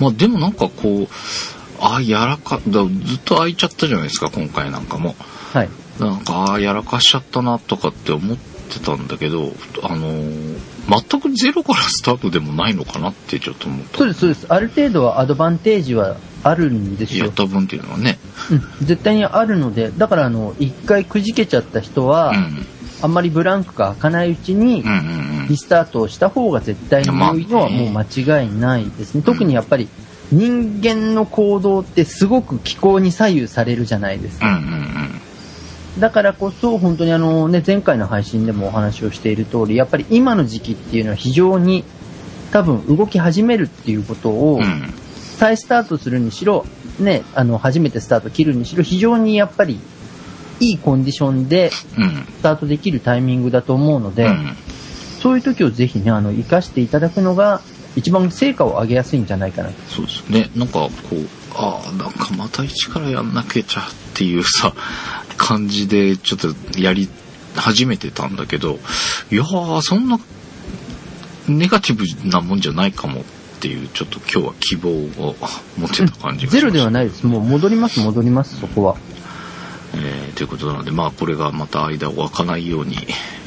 まあでもなんかこうあやらかだずっと空いちゃったじゃないですか今回なんかもはい。なんかあーやらかしちゃったなとかって思ってたんだけどあのー全くゼロからスタートでもないのかなってちょっと思ったそうです、そうです。ある程度はアドバンテージはあるんですよ。やった分っていうのはねうん。絶対にあるので、だからあの、一回くじけちゃった人は、うんあんまりブランクが開かないうちにリスタートをした方が絶対に良いのはもう間違いないですね。特にやっぱり人間の行動ってすごく気候に左右されるじゃないですか。うんうんだからこそ本当にあのね、前回の配信でもお話をしている通り、やっぱり今の時期っていうのは非常に多分動き始めるっていうことをうんうん。再スタートするにしろ、ね、あの、初めてスタート切るにしろ、非常にやっぱりいいコンディションでうん。スタートできるタイミングだと思うので、うん。そういう時をぜひね、あの、活かしていただくのが、一番成果を上げやすいんじゃないかなと。そうですねなんかこうああなんかまた一からやんなきゃっていうさ感じでちょっとやり始めてたんだけどいやーそんなネガティブなもんじゃないかもっていうちょっと今日は希望を持ってた感じがしましたゼロではないです。もう戻ります、戻ります、そこは。えーということなのでまあこれがまた間を空かないように、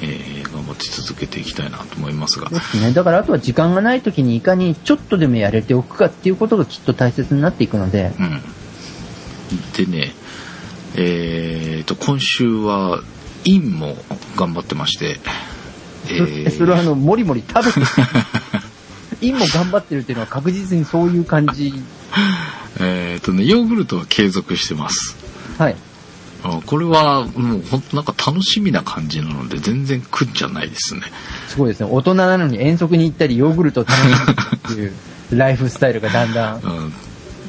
えー頑張って続けていきたいなと思いますがですね。だからあとは時間がない時にいかにちょっとでもやれておくかっていうことがきっと大切になっていくので、うん。でね、えーと、今週は、インも頑張ってまして、えそ それはあの、もりもり食べて、インも頑張ってるっていうのは確実にそういう感じ。えーとね、ヨーグルトは継続してます。はい。あこれはもう本当なんか楽しみな感じなので全然苦じゃないですね。すごいですね。大人なのに遠足に行ったりヨーグルトを食べに行くっていうライフスタイルがだんだん。うん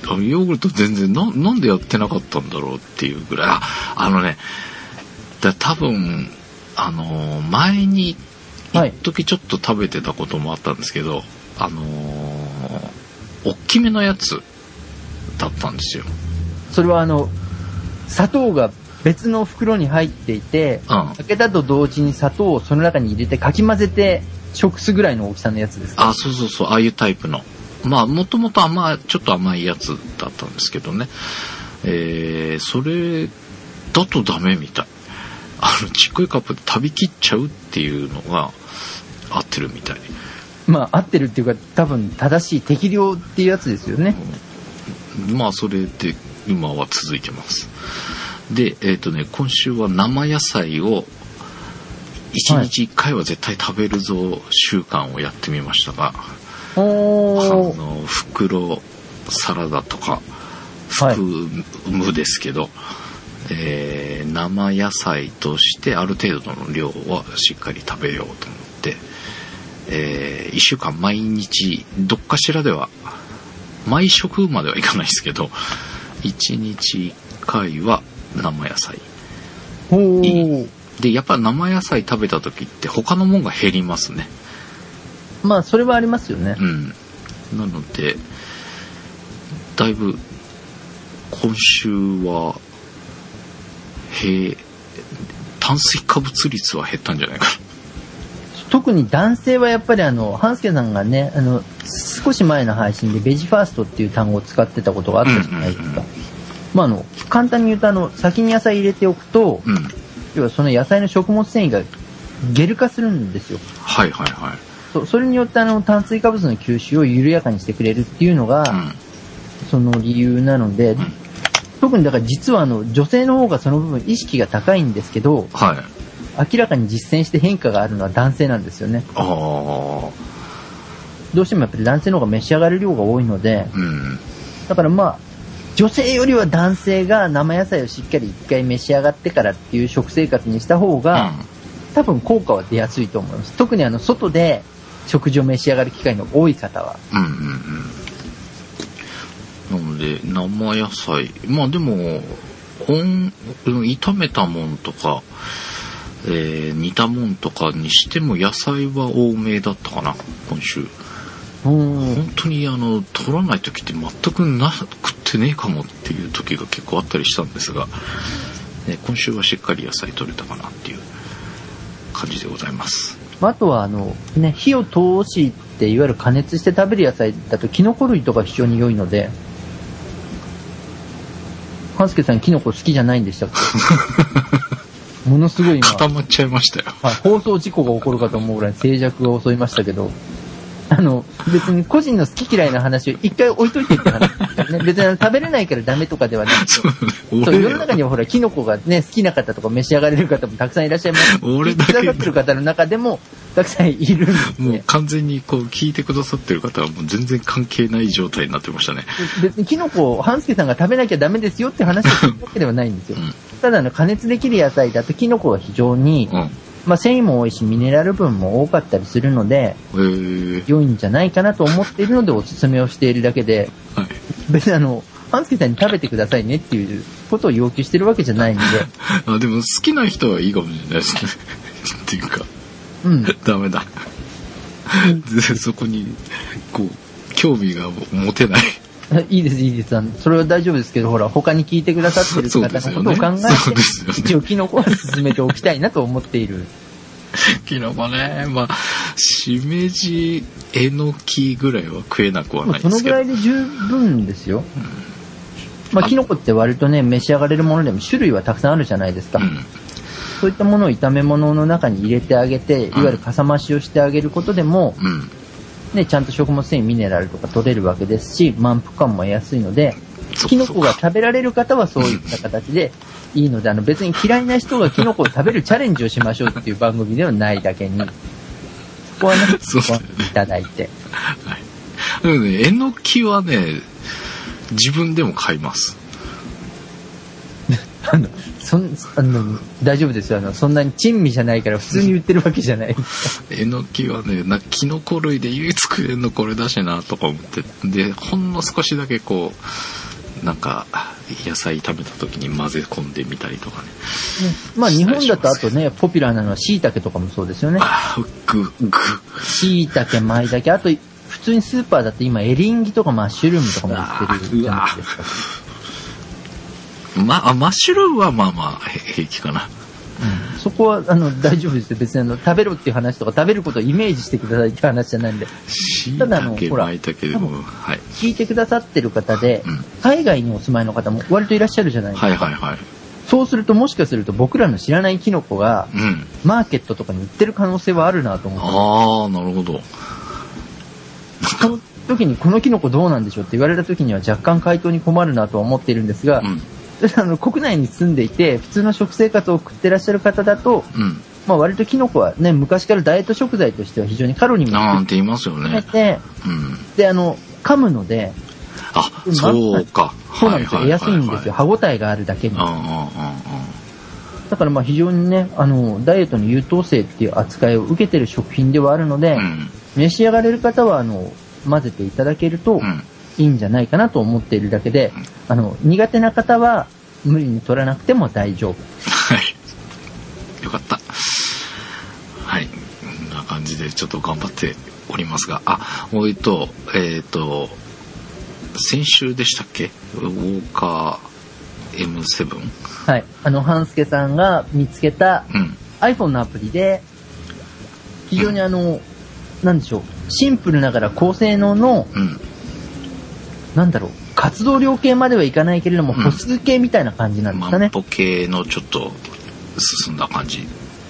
あヨーグルト全然な、なんでやってなかったんだろうっていうぐらい。あ、あのね、だ多分、あのー前に、はい一時ちょっと食べてたこともあったんですけど、あのー大きめのやつだったんですよ。それはあの、砂糖が別の袋に入っていて、うん。開けたと同時に砂糖をその中に入れてかき混ぜて食すぐらいの大きさのやつですかあ、そうそうそう、ああいうタイプの。まあ、もともと甘い、ちょっと甘いやつだったんですけどね。えー、それだとダメみたい。あの、ちっこいカップで食べきっちゃうっていうのが合ってるみたい。まあ合ってるっていうか多分正しい適量っていうやつですよね。まあ、それで今は続いてます。で、えっ、とね、今週は生野菜を1日1回は絶対食べるぞ習慣をやってみましたが、あおー。の袋サラダとかはい含むですけど、えー生野菜としてある程度の量はしっかり食べようと思って、え1週間毎日どっかしらでは毎食まではいかないですけど1日1回は生野菜。でやっぱ生野菜食べた時って他のもんが減りますねまあそれはありますよねう。ん。なので、だいぶ、今週は、へ炭水化物率は減ったんじゃないか特に男性はやっぱりあの、ハンスケさんがね、あの、少し前の配信でベジファーストっていう単語を使ってたことがあったじゃないですかうんうんうん。まああの、簡単に言うとあの、先に野菜入れておくと、な。うん。要はその野菜の食物繊維がゲル化するんですよ。はいはいはい。そそれによってあの、炭水化物の吸収を緩やかにしてくれるっていうのが、うん。その理由なので、特にだから実はあの、女性の方がその部分意識が高いんですけど、はい。明らかに実践して変化があるのは男性なんですよね。ああ。どうしてもやっぱり男性の方が召し上がる量が多いので、うん。だからまあ、女性よりは男性が生野菜をしっかり一回召し上がってからっていう食生活にした方が、多分効果は出やすいと思います。特にあの、外で食事を召し上がる機会の多い方は。うん。うんうんうん。なので、生野菜。まあでも、炒めたもんとか、えー煮たもんとかにしても野菜は多めだったかな、今週。うん。本当にあの、取らない時って全くなくってねえかもっていう時が結構あったりしたんですが、ね、今週はしっかり野菜取れたかなっていう感じでございます。あとはあの、ね、火を通して、いわゆる加熱して食べる野菜だと、キノコ類とか非常に良いので、ハンスケさんキノコ好きじゃないんでしたっけ？ものすごい今、固まっちゃいましたよ。はい、放送事故が起こるかと思うぐらい静寂が襲いましたけど、あの、別に個人の好き嫌いな話を一回置いといてって話ですよね。別に食べれないからダメとかではなくて、世の中俺にはほら、キノコがね、好きな方とか召し上がれる方もたくさんいらっしゃいます。俺だけくださってる方の中でも、たくさんいるんですもうね。完全にこう聞いてくださってる方はもう全然関係ない状態になってましたね。別にキノコを半助さんが食べなきゃダメですよって話をするわけではないんですよう。ん。ただあの、加熱できる野菜だとキノコが非常に、うん。まあ繊維も多いし、ミネラル分も多かったりするので、えー、良いんじゃないかなと思っているのでおすすめをしているだけで、はい。別にあの、半助さんに食べてくださいねっていうことを要求してるわけじゃないんで、あ、でも好きな人はいいかもしれないですね。っていうか、うん。ダメだ。で そこに、こう、興味が持てない。いいです、いいです。それは大丈夫ですけど、ほら、他に聞いてくださってる方のことを考そうですよねえて、一応キノコは進めておきたいなと思っている。キノコね、まあ、しめじ、えのきぐらいは食えなくはないそのぐですけど。らいで十分ですよ。まあ、キノコって割とね、召し上がれるものでも種類はたくさんあるじゃないですか。うん。そういったものを炒め物の中に入れてあげて、いわゆるかさ増しをしてあげることでも、うん。ね、ちゃんと食物繊維、ミネラルとか取れるわけですし、満腹感も得やすいので、そキノコが食べられる方はそういった形でいいので、あの別に嫌いな人がキノコを食べるチャレンジをしましょうっていう番組ではないだけに、そこはね、そうですねご覧いただいて。でもね、えのきはね、自分でも買います。あの、そん、あの、大丈夫ですよ。あの、そんなに珍味じゃないから普通に売ってるわけじゃない。えのきはね、なキノコ類で唯一食えんのこれだしなとか思って。で、ほんの少しだけこう、なんか、野菜食べた時に混ぜ込んでみたりとかね。まあ日本だとあとね、ポピュラーなのは椎茸とかもそうですよね。あーぐ、ぐ。椎茸、舞茸、あと、普通にスーパーだと今エリンギとかマッシュルームとかも売ってるじゃないですか。まあ、マッシュルームはまあまあへ平気かな。そこは、あの、大丈夫ですよ。別にあの、食べろっていう話とか、食べることをイメージしてくださいっていう話じゃないんで。ただあのほらはい。聞いてくださってる方でうん、海外にお住まいの方も割といらっしゃるじゃないですか。はいはいはい。そうすると、もしかすると僕らの知らないキノコが、うん。マーケットとかに売ってる可能性はあるなと思って。ああ、なるほど。その時にこのキノコどうなんでしょうって言われた時には若干回答に困るなとは思っているんですが、うん。あの国内に住んでいて普通の食生活を送ってらっしゃる方だと、うん。まあ、割とキノコはね、昔からダイエット食材としては非常にカロリーもなんて言いますよね。うん。で、あの、噛むので、あ、うんそうか。そうなんですよ。は安いんですよ。歯応えがあるだけにだからまあ非常にね、あの、ダイエットの優等生っていう扱いを受けてる食品ではあるので、うん。召し上がれる方は、あの、混ぜていただけるとうん。いいんじゃないかなと思っているだけで、あの、苦手な方は無理に取らなくても大丈夫。はい。よかった。はい。こんな感じでちょっと頑張っておりますが、あ、おいと、えっ、と、先週でしたっけ？ウォーカー M7? はい。あの、半助さんが見つけたうん。iPhone のアプリで、非常にあの、なんでしょう、シンプルながら高性能の、うん。なんだろう、活動量系まではいかないけれども、うん保湿系みたいな感じなんですかね。万歩計のちょっと進んだ感じ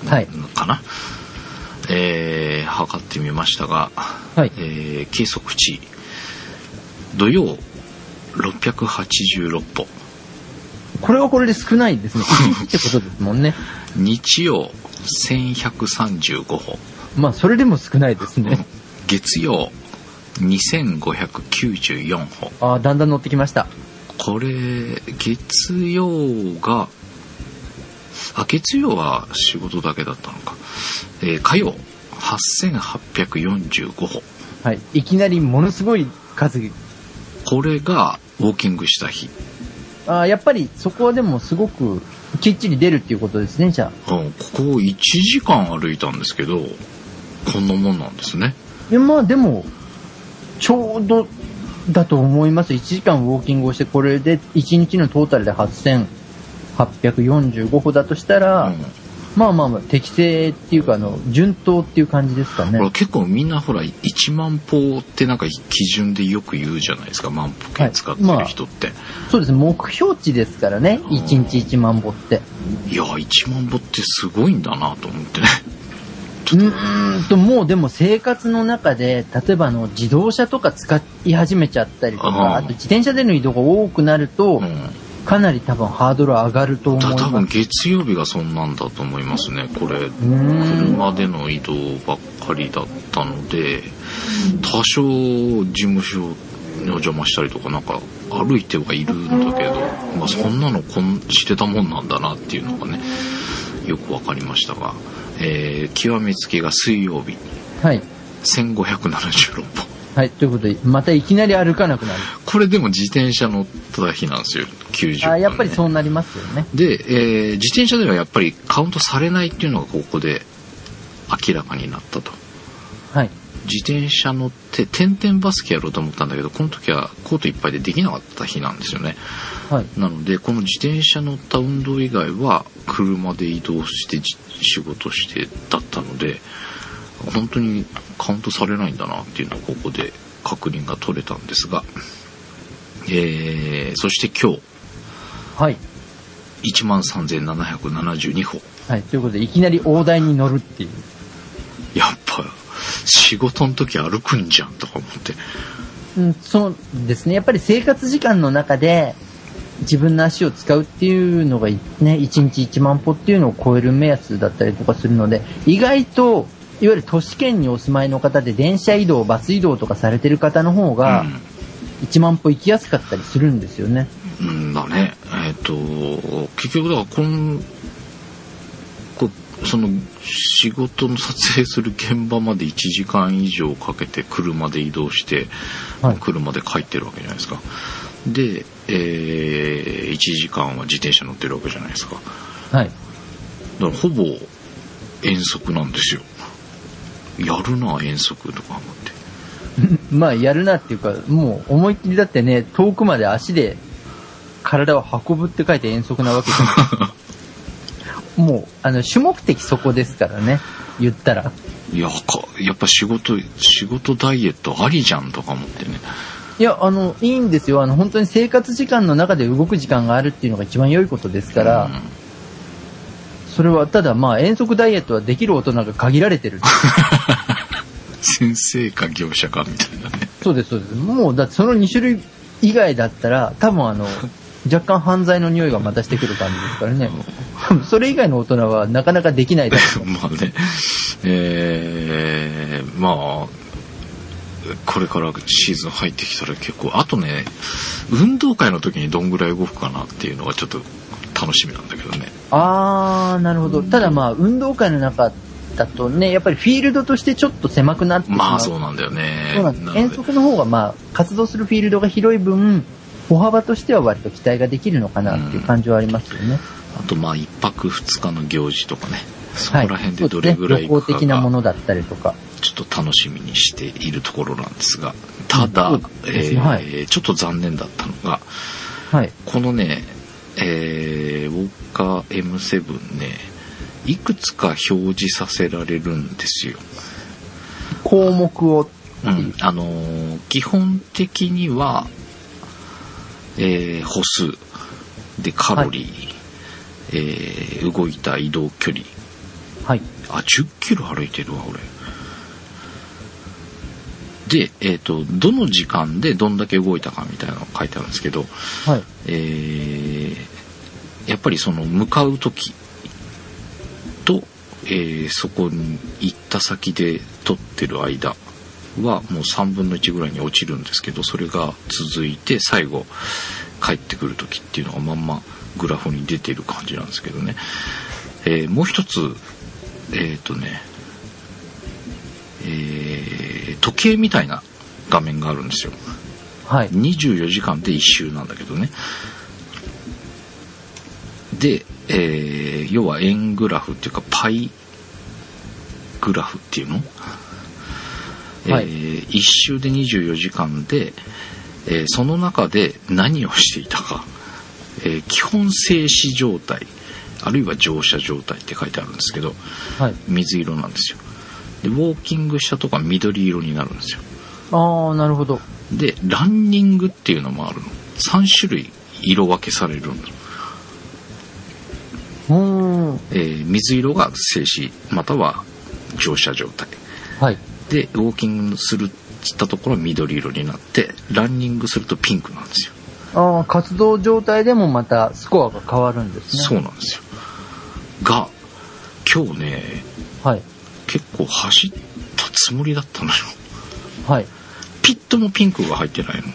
はい。かな。えー、測ってみましたが、はい。えー、計測値、土曜686歩、これはこれで少ないですね。1 日ってことですもんね。日曜1135歩、まあ、それでも少ないですね。月曜2594歩。ああ、だんだん乗ってきました。これ、月曜が、あ、月曜は仕事だけだったのか。えー火曜8845歩。はい。いきなりものすごい数。これがウォーキングした日。ああ、やっぱりそこはでもすごくきっちり出るっていうことですね、じゃうんここ1時間歩いたんですけど、こんなもんなんですね。あ。いや、まあでも、ちょうどだと思います。1時間ウォーキングをして、これで1日のトータルで8845歩だとしたら、うんまあまあまあ、適正っていうか、あの、順当っていう感じですかねほ。ら結構みんなほら1万歩ってなんか基準でよく言うじゃないですか万歩計使ってる人って、そうです。目標値ですからね。1日1万歩って。い、や1万歩ってすごいんだなと思ってねうーん。と、もうでも生活の中で、例えばあの、自動車とか使い始めちゃったりとうんか、あと自転車での移動が多くなると、うん。かなり多分ハードル上がると思いだ多分ます。月曜日がそんなんだと思いますね。これ。車での移動ばっかりだったので多少事務所にお邪魔したりとかなんか歩いてはいるんだけど、まあ、そんなのこんしてたもんなんだなっていうのがねよくわかりましたが、えー極めつきが水曜日はい。1576歩はい。ということで、またいきなり歩かなくなる。これでも自転車乗った日なんですよ90分、あね、やっぱりそうなりますよね。で、えー自転車ではやっぱりカウントされないっていうのがここで明らかになったとはい。自転車乗って点々バスケやろうと思ったんだけどこの時はコートいっぱいでできなかった日なんですよねはい。なのでこの自転車乗った運動以外は車で移動してじ仕事してだったので本当にカウントされないんだなっていうのをここで確認が取れたんですが、えーそして今日はい。1万3772歩はい。ということで、いきなり大台に乗るっていう。仕事の時歩くんじゃんとか思ってうん、そうですね。やっぱり生活時間の中で自分の足を使うっていうのがね、1日1万歩っていうのを超える目安だったりとかするので、意外と、いわゆる都市圏にお住まいの方で電車移動、バス移動とかされてる方の方が1万歩行きやすかったりするんですよね。うん、うんだねえっ、と結局だからこのこその仕事の撮影する現場まで1時間以上かけて車で移動して、はい。車で帰ってるわけじゃないですか。で、え1時間は自転車乗ってるわけじゃないですか。はい。だからほぼ遠足なんですよ。やるな遠足とか思って。まあ、やるなっていうか、もう思いっきりだってね、遠くまで足で体を運ぶって書いて遠足なわけじゃない。もう、あの、主目的そこですからね。言ったら。いや、かやっぱ仕事、仕事ダイエットありじゃんとか思ってね。いや、あの、いいんですよ。あの、本当に生活時間の中で動く時間があるっていうのが一番良いことですから、うんそれは、ただまあ、遠足ダイエットはできる大人が限られてる。先生か業者かみたいなね。そうです、そうです。もう、だってその2種類以外だったら、多分あの、若干犯罪の匂いがまたしてくる感じですからね。それ以外の大人はなかなかできないだろう。まあね、えー、まあ、これからシーズン入ってきたら結構、あとね、運動会の時にどんぐらい動くかなっていうのがちょっと楽しみなんだけどね。あー、なるほど。ただまあ、運動会の中だとね、やっぱりフィールドとしてちょっと狭くなってしまう。まあそうなんだよね。そうなんです。遠足の方がまあ、活動するフィールドが広い分、歩幅としては割と期待ができるのかなっていう感じはありますよね。あとまあ一泊二日の行事とかね、そこはい。ら辺でどれぐらい行くかですね旅行的なもがのだったりとか。ちょっと楽しみにしているところなんですが、ただ、ねえーはいちょっと残念だったのが、はい。このね、えー、ウォーカー M7 ね、いくつか表示させられるんですよ。項目を、うん。あのー基本的には、えー歩数、で、カロリー、えー動いた移動距離。はい。あ、10キロ歩いてるわ、俺。で、えっ、と、どの時間でどんだけ動いたかみたいなのが書いてあるんですけど、はい。えーやっぱりその向かう時と、えーそこに行った先で撮ってる間はもう3分の1ぐらいに落ちるんですけどそれが続いて最後帰ってくる時っていうのがまんまグラフに出てる感じなんですけどね、えーもう一つえっ、とねえー時計みたいな画面があるんですよ。はい。24時間で1周なんだけどね。で、えー要は円グラフっていうかパイグラフっていうの、はいえー1周で24時間で、えーその中で何をしていたか、えー基本静止状態あるいは乗車状態って書いてあるんですけどはい。水色なんですよでウォーキングしたとこは緑色になるんですよあー、なるほど。でランニングっていうのもあるの3種類色分けされるんだ、うーん。えー水色が静止または乗車状態はい。でウォーキングするったところは緑色になってランニングするとピンクなんですよ、あー、活動状態でもまたスコアが変わるんですね。そうなんですよが今日ねはい。結構走ったつもりだったのよはい。ピットもピンクが入ってないのね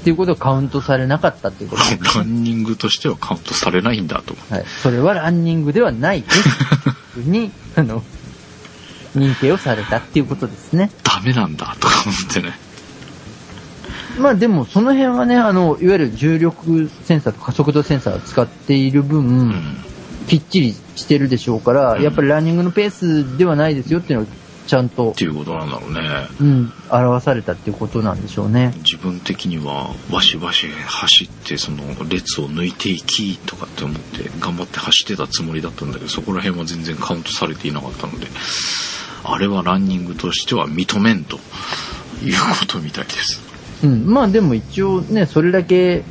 っていうことはカウントされなかったっていうことです ランニングとしてはカウントされないんだとはい。それはランニングではないです。に、あの、認定をされたっていうことですね。ダメなんだとか思ってねまあでもその辺はね、あの、いわゆる重力センサーと加速度センサーを使っている分、うんきっちりしてるでしょうから、うんやっぱりランニングのペースではないですよっていうのをちゃんとっ、ていうことなんだろうねうん、表されたっていうことなんでしょうね。自分的にはわしわし走ってその列を抜いていきとかって思って頑張って走ってたつもりだったんだけどそこら辺は全然カウントされていなかったのであれはランニングとしては認めんということみたいです。うん、まあでも一応ね、それだけ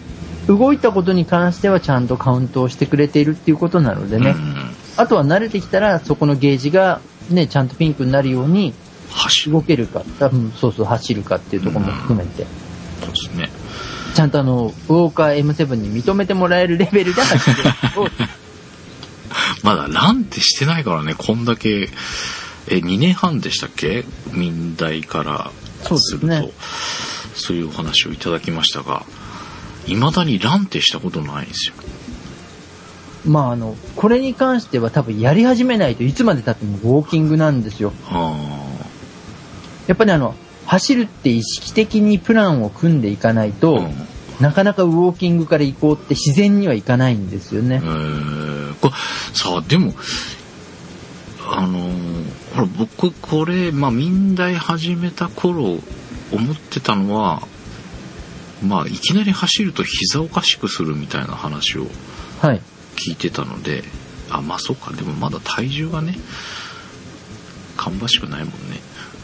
動いたことに関してはちゃんとカウントをしてくれているっていうことなのでね、うん。あとは慣れてきたらそこのゲージがね、ちゃんとピンクになるように動けるか、多分そうそう走るかっていうところも含めて、そうですね。ちゃんとあの、ウォーカー M7 に認めてもらえるレベルで走るをまだランってしてないからねこんだけえ2年半でしたっけ？民大からすると。ねそういうお話をいただきましたが未だにランってしたことないんですよ。まああの、これに関しては多分やり始めないといつまで経ってもウォーキングなんですよ。あやっぱりあの、走るって意識的にプランを組んでいかないあと、うん。なかなかウォーキングから行こうって自然にはいかないんですよね。え。ーこれさあでもあのーほら僕これまあ民大始めた頃思ってたのはまあいきなり走ると膝おかしくするみたいな話をはい。聞いてたのであまあそうかでもまだ体重がね芳しくないもんね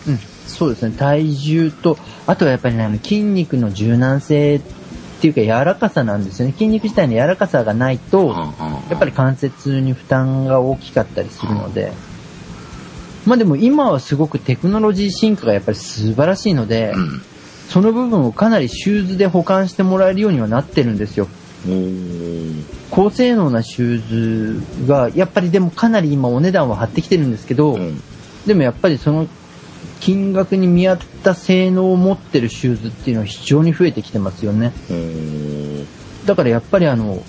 うん。そうですね。体重と、あとはやっぱりね、筋肉の柔軟性っていうか柔らかさなんですよね。筋肉自体の柔らかさがないと、やっぱり関節に負担が大きかったりするので。まあでも今はすごくテクノロジー進化がやっぱり素晴らしいので、うんその部分をかなりシューズで保管してもらえるようにはなってるんですよ。高性能なシューズが、やっぱりでもかなり今お値段は張ってきてるんですけど、うんでもやっぱりその金額に見合った性能を持ってるシューズっていうのは非常に増えてきてますよね。だからやっぱりあの、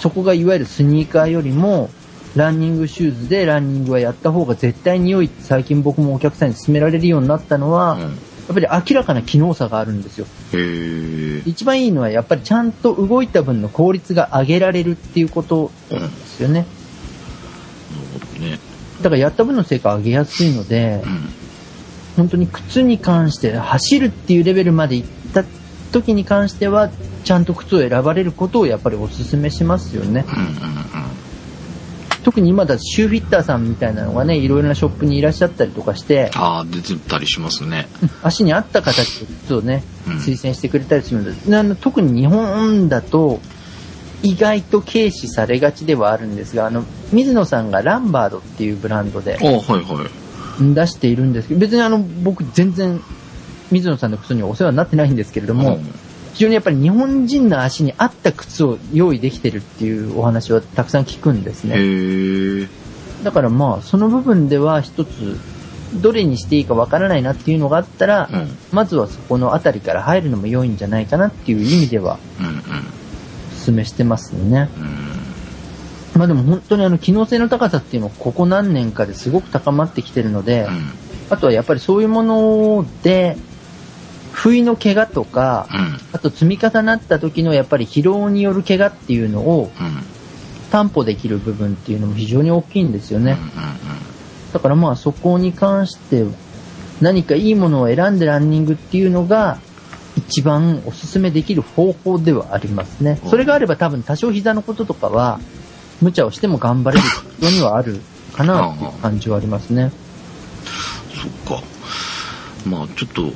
そこがいわゆるスニーカーよりも、ランニングシューズでランニングはやった方が絶対に良いって最近僕もお客さんに勧められるようになったのは、うんやっぱり明らかな機能差があるんですよ。一番いいのはやっぱりちゃんと動いた分の効率が上げられるっていうことですよね。ねだからやった分の成果を上げやすいので、うん本当に靴に関して走るっていうレベルまで行った時に関しては、ちゃんと靴を選ばれることをやっぱりお勧めしますよね。うんうん特に今だとシューフィッターさんみたいなのがね、いろいろなショップにいらっしゃったりとかして、ああ出てたりしますね。足に合った形で靴をね、うん。推薦してくれたりするので、あの特に日本だと、意外と軽視されがちではあるんですが、あの、水野さんがランバードっていうブランドでああはいはい。出しているんですけど、別にあの、僕全然、水野さんの靴にはお世話になってないんですけれども、うん非常にやっぱり日本人の足に合った靴を用意できてるっていうお話はたくさん聞くんですね。だからまあ、その部分では一つ、どれにしていいかわからないなっていうのがあったら、うんまずはそこのあたりから入るのも良いんじゃないかなっていう意味では、うんうんお勧めしてますね。うんまあでも本当にあの、機能性の高さっていうのはここ何年かですごく高まってきてるので、うんあとはやっぱりそういうもので、不意の怪我とか、うんあと積み重なった時のやっぱり疲労による怪我っていうのをうん担保できる部分っていうのも非常に大きいんですよね。うんだからまあそこに関して何かいいものを選んでランニングっていうのが一番おすすめできる方法ではありますね。それがあれば多分多少膝のこととかは無茶をしても頑張れるようにはあるかなっていう感じはありますね。そっかまあちょっと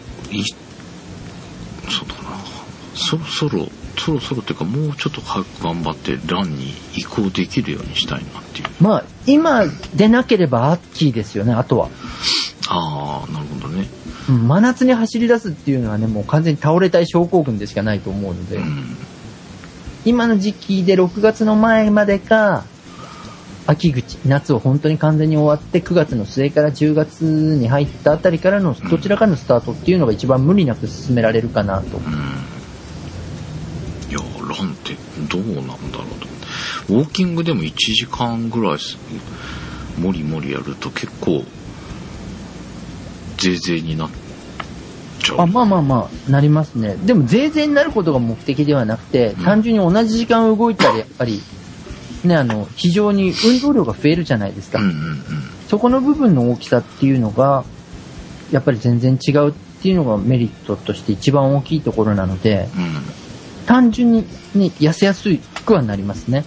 そろそろそろそろっていうかもうちょっと早く頑張ってランに移行できるようにしたいなっていう。まあ今でなければアッキーですよね、あとは。ああなるほどね。うん真夏に走り出すっていうのはね、もう完全に倒れたい症候群でしかないと思うので、うん。今の時期で6月の前までか、秋口、夏を本当に完全に終わって9月の末から10月に入ったあたりからのどちらかのスタートっていうのが一番無理なく進められるかなと。うんランってどうなんだろうとウォーキングでも1時間ぐらいすもりもりやると結構ぜいぜいになっちゃうあまあまあまあ、なりますね。でも、税制になることが目的ではなくて、うん単純に同じ時間動いたらやっぱり、ね、あの、非常に運動量が増えるじゃないですか。うんうんうんそこの部分の大きさっていうのが、やっぱり全然違うっていうのがメリットとして一番大きいところなので、単純に、ね、痩せやすくはなりますね。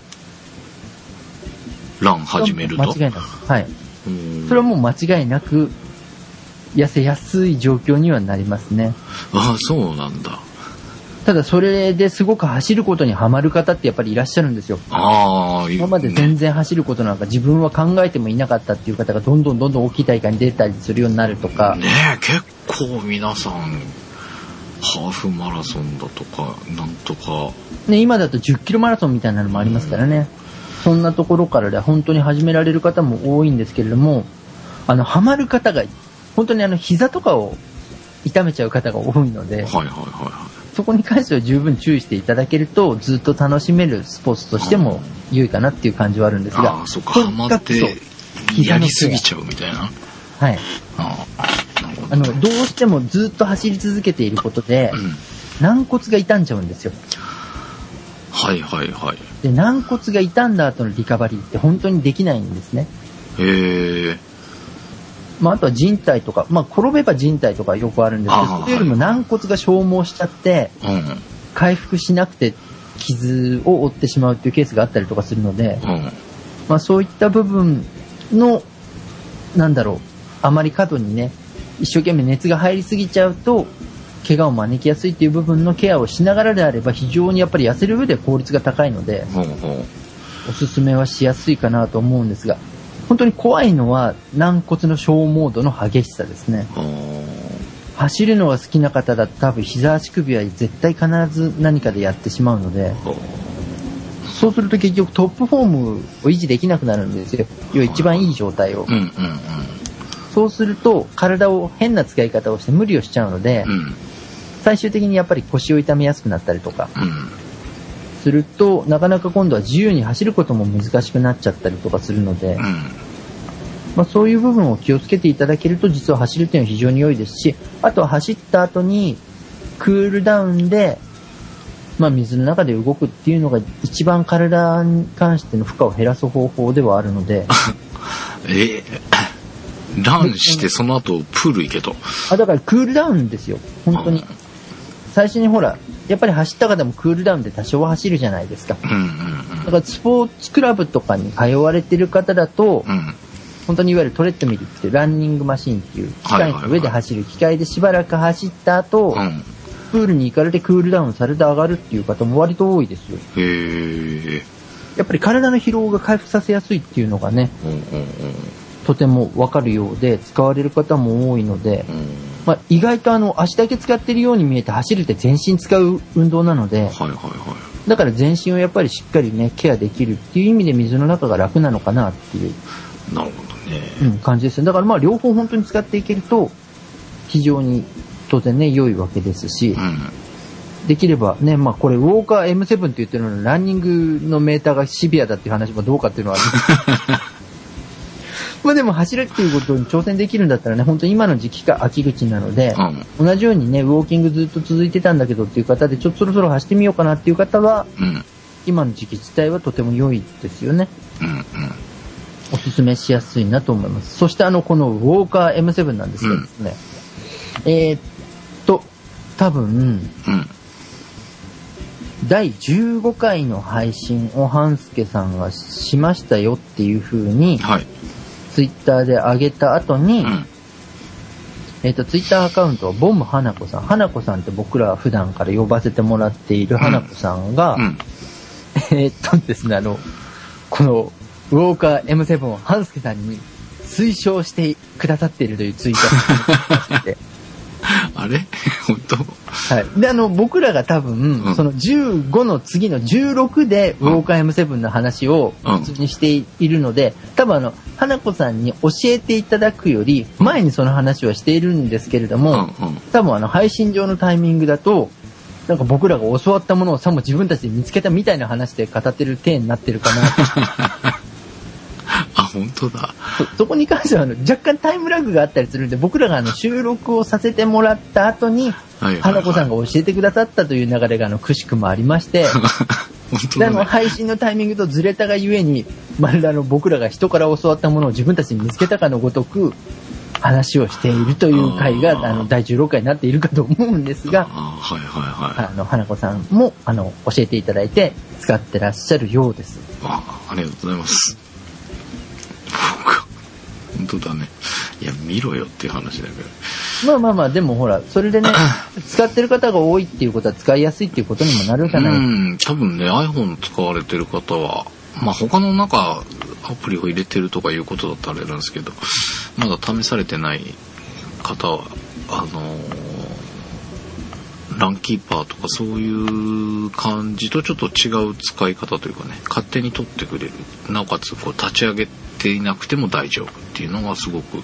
うんラン始めると？間違いなく。はい。うんそれはもう間違いなく、痩せやすい状況にはなりますね。ああそうなんだただそれですごく走ることにはまる方ってやっぱりいらっしゃるんですよ。ああ今まで全然走ることなんか自分は考えてもいなかったっていう方がどんどんどんどん大きい大会に出たりするようになるとか、ねえ結構皆さんハーフマラソンだとかなんとか。ね、今だと10キロマラソンみたいなのもありますからね。そんなところからで本当に始められる方も多いんですけれども、あの、ハマる方が、本当にあの、膝とかを痛めちゃう方が多いので、はいはいはいはそこに関しては十分注意していただけると、ずっと楽しめるスポーツとしても良いかなっていう感じはあるんですいが、ああそっかとハマってやのりすぎちゃうみたいな。はい。あああの、どうしてもずっと走り続けていることでう、ん軟骨が傷んじゃうんですよ。はいはいはいで、軟骨が傷んだ後のリカバリーって本当にできないんですね。へえまあ、あとは人体とか、まあ、転べば人体とかよくあるんですけど、それよりも軟骨が消耗しちゃって、うん回復しなくて傷を負ってしまうっていうケースがあったりとかするので、うん。まあそういった部分の、なんだろう、あまり過度にね、一生懸命熱が入りすぎちゃうと、怪我を招きやすいっていう部分のケアをしながらであれば非常にやっぱり痩せる上で効率が高いので、ほうほおすすめはしやすいかなと思うんですが、本当に怖いのは軟骨の消耗度の激しさですね。走るのが好きな方だと多分膝足首は絶対必ず何かでやってしまうので、そうすると結局トップフォームを維持できなくなるんですよ。要は一番いい状態をう。んうんそうすると体を変な使い方をして無理をしちゃうのでうん。う、ん。最終的にやっぱり腰を痛めやすくなったりとかうん。すると、なかなか今度は自由に走ることも難しくなっちゃったりとかするので、うん。まあ、そういう部分を気をつけていただけると実は走る点は非常に良いですし、あとは走った後にクールダウンで、まあ、水の中で動くっていうのが一番体に関しての負荷を減らす方法ではあるので、えー、ランしてその後プール行けと。あだからクールダウンですよ、本当に。最初にほら、やっぱり走った方もクールダウンで多少は走るじゃないですか。うんうんだからスポーツクラブとかに通われてる方だとう、ん。うん。本当にいわゆるトレッドミルっていうランニングマシンっていう機はいはいはい械の上で走る機械でしばらく走った後、うん。プールに行かれてクールダウンされて上がるっていう方も割と多いですよ。へえ。やっぱり体の疲労が回復させやすいっていうのがね、うんうんうん。とてもわかるようで、使われる方も多いので、うんまあ、意外とあの、足だけ使ってるように見えて走るって全身使う運動なので、はいはいはい。だから全身をやっぱりしっかりね、ケアできるっていう意味で水の中が楽なのかなっていう、なるほどね。うん、感じですね。だからまあ両方本当に使っていけると、非常に当然ね、良いわけですし、うん。できればね、まあこれウォーカー M7 って言ってるのにランニングのメーターがシビアだっていう話もどうかっていうのはある。ま あでも走るっていうことに挑戦できるんだったらね、本当に今の時期か秋口なので、うん。同じようにね、ウォーキングずっと続いてたんだけどっていう方で、ちょっとそろそろ走ってみようかなっていう方は、うん。今の時期自体はとても良いですよね。うん。うん。おすすめしやすいなと思います。そしてあの、このウォーカー M7 なんですけどですね、えーっと、多分、うん。第15回の配信を半助さんがしましたよっていう風に、はい。ツイッターで上げた後に、うん。えっ、と、ツイッターアカウントはボム花子さん。花子さんって僕ら普段から呼ばせてもらっている花子さんが、うん。えっとですね、あの、この、ウォーカー M7 を半助さんに推奨してくださっているというツイートをして、あれ？本当はい。で、あの、僕らが多分、うん。その15の次の16で、ウォーカー M7 の話をうん。普通にしているので、多分あの、花子さんに教えていただくより、前にその話はしているんですけれども、うんうん。多分あの、配信上のタイミングだと、なんか僕らが教わったものをさも自分たちで見つけたみたいな話で語ってる体になってるかなあ、本当だ。そそこに関してはあの若干タイムラグがあったりするんで、僕らがあの収録をさせてもらった後に。花子さんが教えてくださったという流れがあの、くしくもありまして、本当であの。配信のタイミングとずれたがゆえに、まるであの、僕らが人から教わったものを自分たちに見つけたかのごとく、話をしているという回が、あの、第16回になっているかと思うんですが、あはいはいはい。あの、花子さんも、あの、教えていただいて、使ってらっしゃるようです。あありがとうございます。当だね。いや、見ろよっていう話だけど。まあまあまあ、でもほら、それでね、使ってる方が多いっていうことは使いやすいっていうことにもなるじゃない、うん、多分ね、iPhone 使われてる方は、まあ他のなんかアプリを入れてるとかいうことだったらあれなんですけど、まだ試されてない方は、あのーランキーパーとかそういう感じとちょっと違う使い方というかね、勝手に取ってくれる。なおかつこう立ち上げていなくても大丈夫っていうのがすごく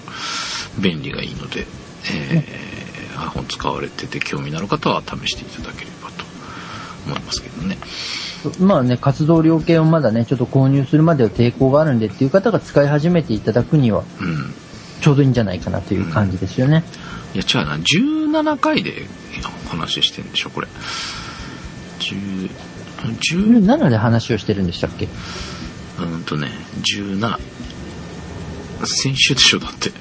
便利がいいので、えー iPhone 使われてて興味のある方は試していただければと思いますけどね。まあね、活動量計をまだね、ちょっと購入するまでは抵抗があるんでっていう方が使い始めていただくには、うん。ちょうどいいんじゃないかなという感じですよね。いや、違うな。17回でお話ししてんでしょ、これ。10、10、17で話をしてるんでしたっけ？うーんとね、17。先週でしょ、だって。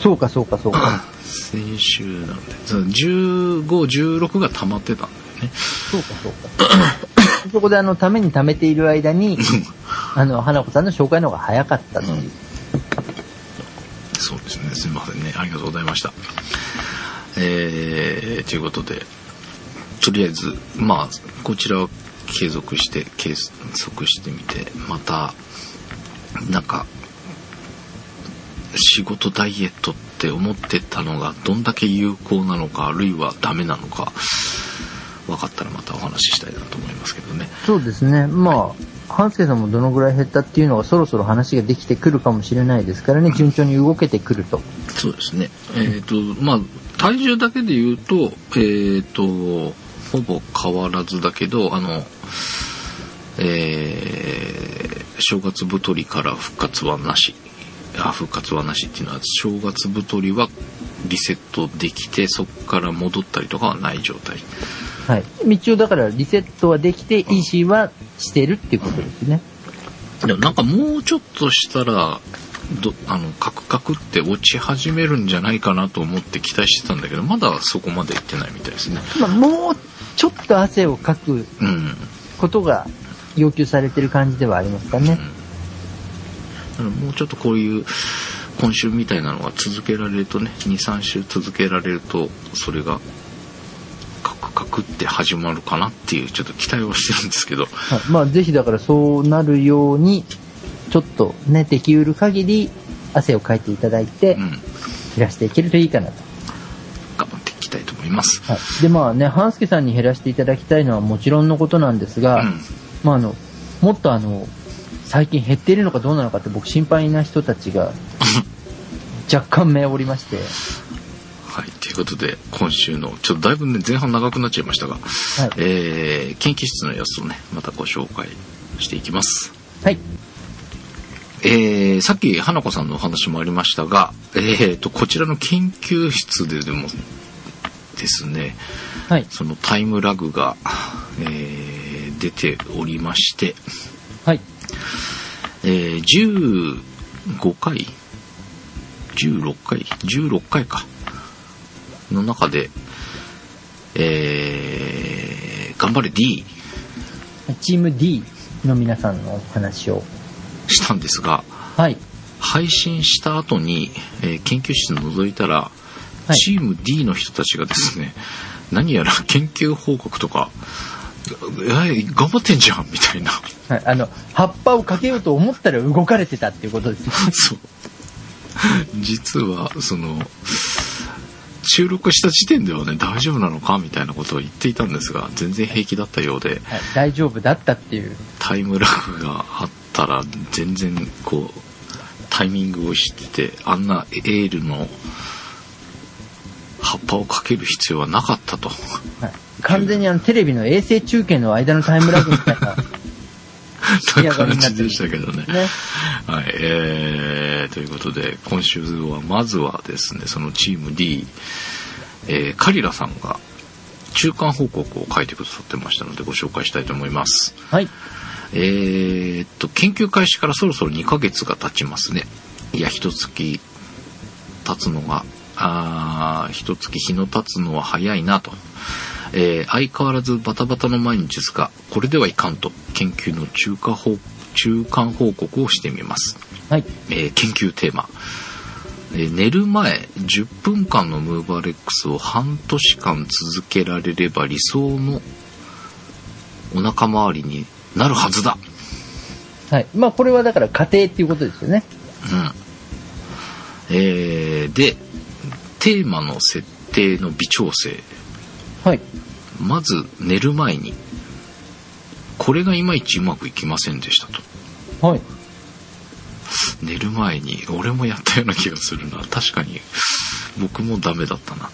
そうかそうかそうか。先週なんで。その15、16が溜まってたんだよね。そうか、そうか。そこであの、ために貯めている間に、あの、花子さんの紹介の方が早かったという。そうですね。すみませんね。ありがとうございました。えー、ということで、とりあえず、まあ、こちらは継続して、計測してみて、また、なんか、仕事ダイエットって思ってたのがどんだけ有効なのか、あるいはダメなのか、分かったらまたお話ししたいなと思いますけどね。そうですね。まあ、半助さんもどのぐらい減ったっていうのがそろそろ話ができてくるかもしれないですからね、順調に動けてくると。そうですね。えっ、と、まあ、体重だけで言うと、えっ、と、ほぼ変わらずだけど、あの、えー正月太りから復活はなし。あ、復活はなしっていうのは、正月太りはリセットできて、そこから戻ったりとかはない状態。はい。一応だからリセットはできて、EC はしてるっていうことですね。でもなんかもうちょっとしたら、どあのカクカクって落ち始めるんじゃないかなと思って期待してたんだけどまだそこまでいってないみたいですねまあ、もうちょっと汗をかくうんことが要求されてる感じではありますかね。だからもうちょっとこういう今週みたいなのが続けられるとね23週続けられるとそれがカクカクって始まるかなっていうちょっと期待はしてるんですけど。はい、まあ、ぜひだからそうなるように、ちょっとね、できうる限り汗をかいていただいてう、ん。減らしていけるといいかなと。頑張っていきたいと思います。はい。で、まあね、半助さんに減らしていただきたいのはもちろんのことなんですが、うん。まああの、もっとあの、最近減っているのかどうなのかって僕心配な人たちが 若干目おりまして、はいということで今週のちょっとだいぶね前半長くなっちゃいましたが、はい。えー研究室の様子をねまたご紹介していきますはい。えーさっき花子さんのお話もありましたが、えー、とこちらの研究室ででもですねはい。そのタイムラグが、えー出ておりまして、はい。えー15回？16回？16回かの中で、えー頑張れ D チーム D の皆さんのお話を。したんですがはい。配信した後に、えー研究室覗いたら、はいチーム D の人たちがですね何やら研究報告とかえ頑張ってんじゃんみたいなはい。あの、葉っぱをかけようと思ったら動かれてたっていうことですね。そう実はその収録した時点ではね大丈夫なのかみたいなことを言っていたんですが全然平気だったようではい。大丈夫だったっていう。タイムラグがあったら全然こうタイミングを知っててあんなエールの葉っぱをかける必要はなかったとはい。完全にあの、テレビの衛星中継の間のタイムラグみたいな。仕上がりになってる感じでしたけどねね。はい、えー、ということで、今週は、まずはですね、そのチーム D、えー、カリラさんが中間報告を書いてくださってましたので、ご紹介したいと思います。はい。えーっと、研究開始からそろそろ2ヶ月が経ちますね。いや、一月経つのが、あー一月日の経つのは早いなと。えー相変わらずバタバタの毎日ですが、これではいかんと、研究の中間報中間報告をしてみます。はい。えー研究テーマ、えー寝る前10分間のムーバーレックスを半年間続けられれば理想のお腹周りになるはずだ。はい。まあ、これはだから家庭っていうことですよね。うん。えーで、テーマの設定の微調整。はい。まず寝る前に、これがいまいちうまくいきませんでしたと。はい。寝る前に俺もやったような気がするな確かに僕もダメだったな、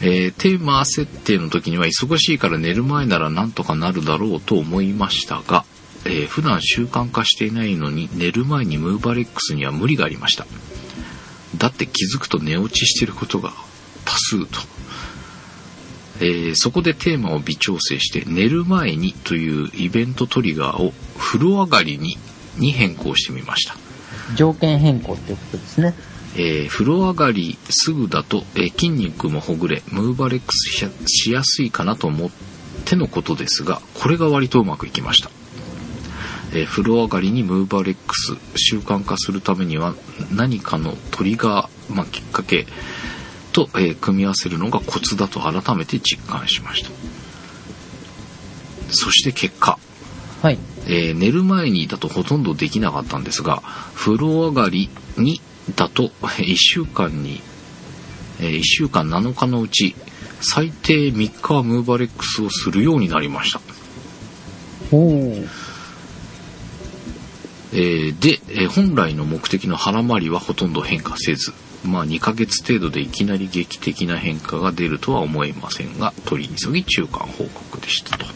えーテーマ設定の時には忙しいから寝る前ならなんとかなるだろうと思いましたが、えー普段習慣化していないのに寝る前にムーバレックスには無理がありましただって気づくと寝落ちしてることが多数と、えーそこでテーマを微調整して寝る前にというイベントトリガーを風呂上がりにに変更してみました条件変更っていうことですね。えー風呂上がりすぐだと、えー筋肉もほぐれムーバレックスしやしやすいかなと思ってのことですが、これが割とうまくいきました。えー風呂上がりにムーバレックス習慣化するためには何かのトリガー、まあ、きっかけと、えー組み合わせるのがコツだと改めて実感しました。そして結果、はい。えー寝る前にだとほとんどできなかったんですが、風呂上がりにだと1週間に、え1週間7日のうち最低3日はムーバレックスをするようになりました。おお。えーで、えー本来の目的の腹回りはほとんど変化せず、まあ2ヶ月程度でいきなり劇的な変化が出るとは思えませんが、取り急ぎ中間報告でしたと。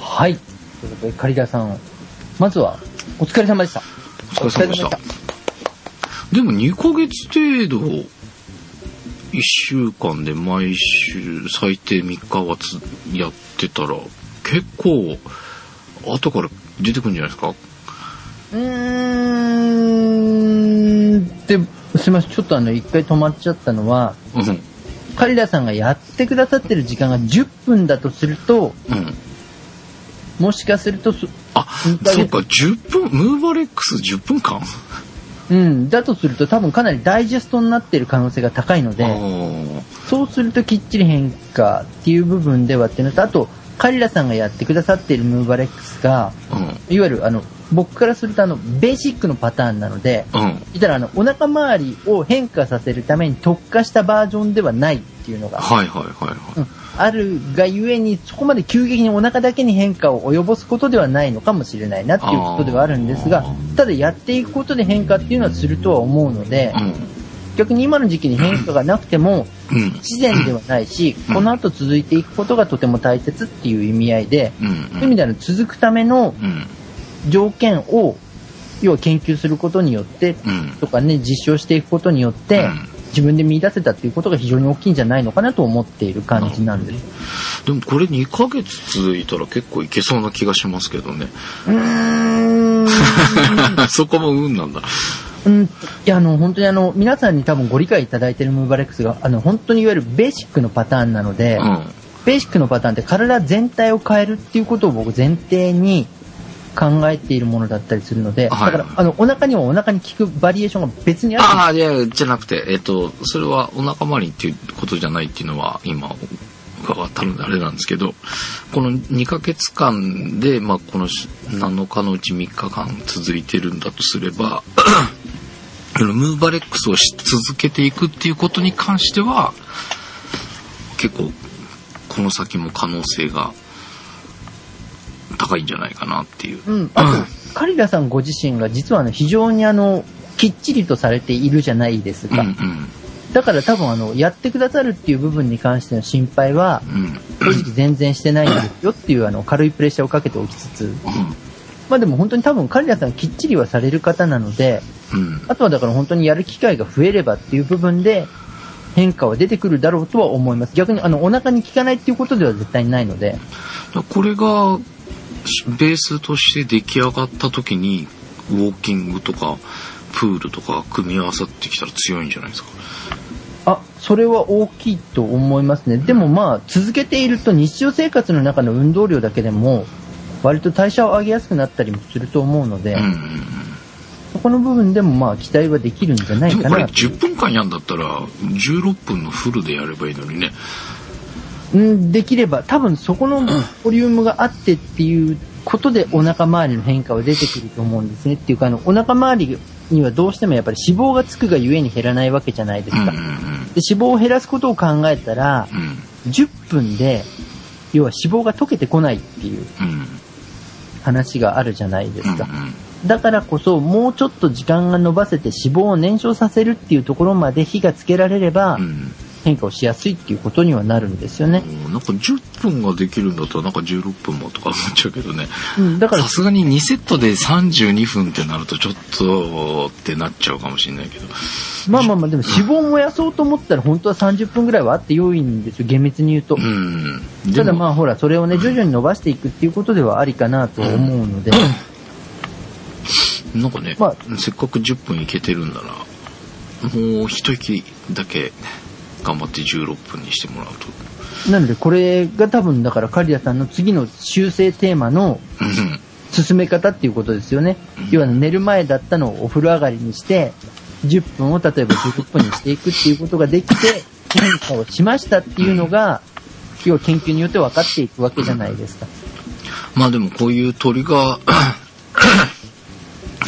はい。ということで、カリダさん、まずは、お疲れ様でした。お疲れ様でした。でも2ヶ月程度、1週間で毎週最低3日はつやってたら、結構、後から出てくるんじゃないですか？うーん。で、すいません。ちょっとあの、一回止まっちゃったのは、うん。カリダさんがやってくださってる時間が10分だとすると、うん。もしかするとそ、あ、そうか、10分、ムーバレックス10分間？うん、だとすると多分かなりダイジェストになってる可能性が高いのあで、ーそうするときっちり変化っていう部分ではっていうのと、あと、カリラさんがやってくださっているムーバレックスが、うん。いわゆるあの、僕からするとあの、ベーシックのパターンなので、うん。言ったらあの、お腹周りを変化させるために特化したバージョンではないっていうのが、はいはいはいはい。うんあるがゆえに、そこまで急激にお腹だけに変化を及ぼすことではないのかもしれないなっていうことではあるんですがただやっていくことで変化っていうのはするとは思うので、う逆に今の時期に変化がなくても、自然ではないし、うんこの後続いていくことがとても大切っていう意味合いで、うん。そういう意味では続くためのうん。条件を、要は研究することによって、うん。とかね、実証していくことによって、うん自分で見出せたっていうことが非常に大きいんじゃないのかなと思っている感じなんです。でもこれ2ヶ月続いたら結構いけそうな気がしますけどね。うーん。そこも運なんだ。うん、いや、あの、本当にあの、皆さんに多分ご理解いただいているムーバレックスが、あの、本当にいわゆるベーシックのパターンなので、うん。ベーシックのパターンって体全体を変えるっていうことを僕前提に考えているものだったりするので、はいだから、あの、お腹にはお腹に効くバリエーションが別にある。ああ、いや、じゃなくて、えっと、それはお腹周りっていうことじゃないっていうのは今伺ったのであれなんですけど、この2ヶ月間で、まあ、この7日のうち3日間続いてるんだとすれば、ムーバレックスをし続けていくっていうことに関しては、結構、この先も可能性が高いんじゃないかなっていう。うん。あと、カリラさんご自身が実はあの、非常にあの、きっちりとされているじゃないですか。うんうん。だから多分あの、やってくださるっていう部分に関しての心配は、うん。正直全然してないんですよっていうあの、軽いプレッシャーをかけておきつつ、うん。まあでも本当に多分カリラさんきっちりはされる方なので、うん。あとはだから本当にやる機会が増えればっていう部分で変化は出てくるだろうとは思います。逆にあのお腹に効かないっていうことでは絶対にないので、これがしベースとして出来上がった時にウォーキングとかプールとか組み合わさってきたら強いんじゃないですかあ、それは大きいと思いますね。でもまあ続けていると日常生活の中の運動量だけでも割と代謝を上げやすくなったりもすると思うので、うんうんそこの部分でもまあ期待はできるんじゃないでもこれかな。10分間やんだったら16分のフルでやればいいのにねうん、できれば、多分そこのボリュームがあってっていうことでお腹周りの変化は出てくると思うんですね。っていうか、あの、お腹周りにはどうしてもやっぱり脂肪がつくがゆえに減らないわけじゃないですか。で脂肪を減らすことを考えたら、うん。10分で、要は脂肪が溶けてこないっていううん。話があるじゃないですか。うんだからこそ、もうちょっと時間が延ばせて脂肪を燃焼させるっていうところまで火がつけられればう、ん変化をしやすいっていうことにはなるんですよね。うん。なんか10分ができるんだったらなんか16分もとか 思っちゃうけどね。うん、だからさすがに2セットで32分ってなるとちょっとってなっちゃうかもしれないけど。まあまあまあ、でも脂肪を燃やそうと思ったら本当は30分ぐらいはあって良いんですよ、厳密に言うと。うん。ただまあほら、それをね、徐々に伸ばしていくっていうことではありかなと思うので、なんかね、まあせっかく10分いけてるんな。ら、もう一息だけ頑張って16分にしてもらうと。なので、これが多分、だから、刈谷さんの次の修正テーマのうん進め方っていうことですよね。要は寝る前だったのをお風呂上がりにして、10分を例えば16分にしていくっていうことができて、変化をしましたっていうのが、要は研究によって分かっていくわけじゃないですか。まあでもこういう鳥が、あ、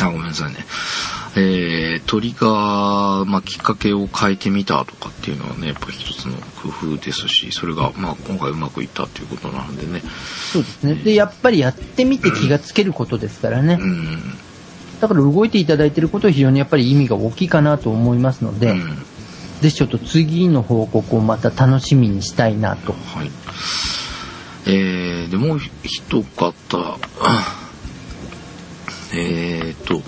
ごめんなさいね。えー、鳥が、まあ、きっかけを変えてみたとかっていうのはね、やっぱ一つの工夫ですし、それが、まあ、今回うまくいったっていうことなのでね。そうですね。で、やっぱりやってみて気がつけることですからねう。ん。だから動いていただいていることは非常にやっぱり意味が大きいかなと思いますので、うんぜひちょっと次の報告をまた楽しみにしたいなと。はい。えー、で、もう一方、えーと、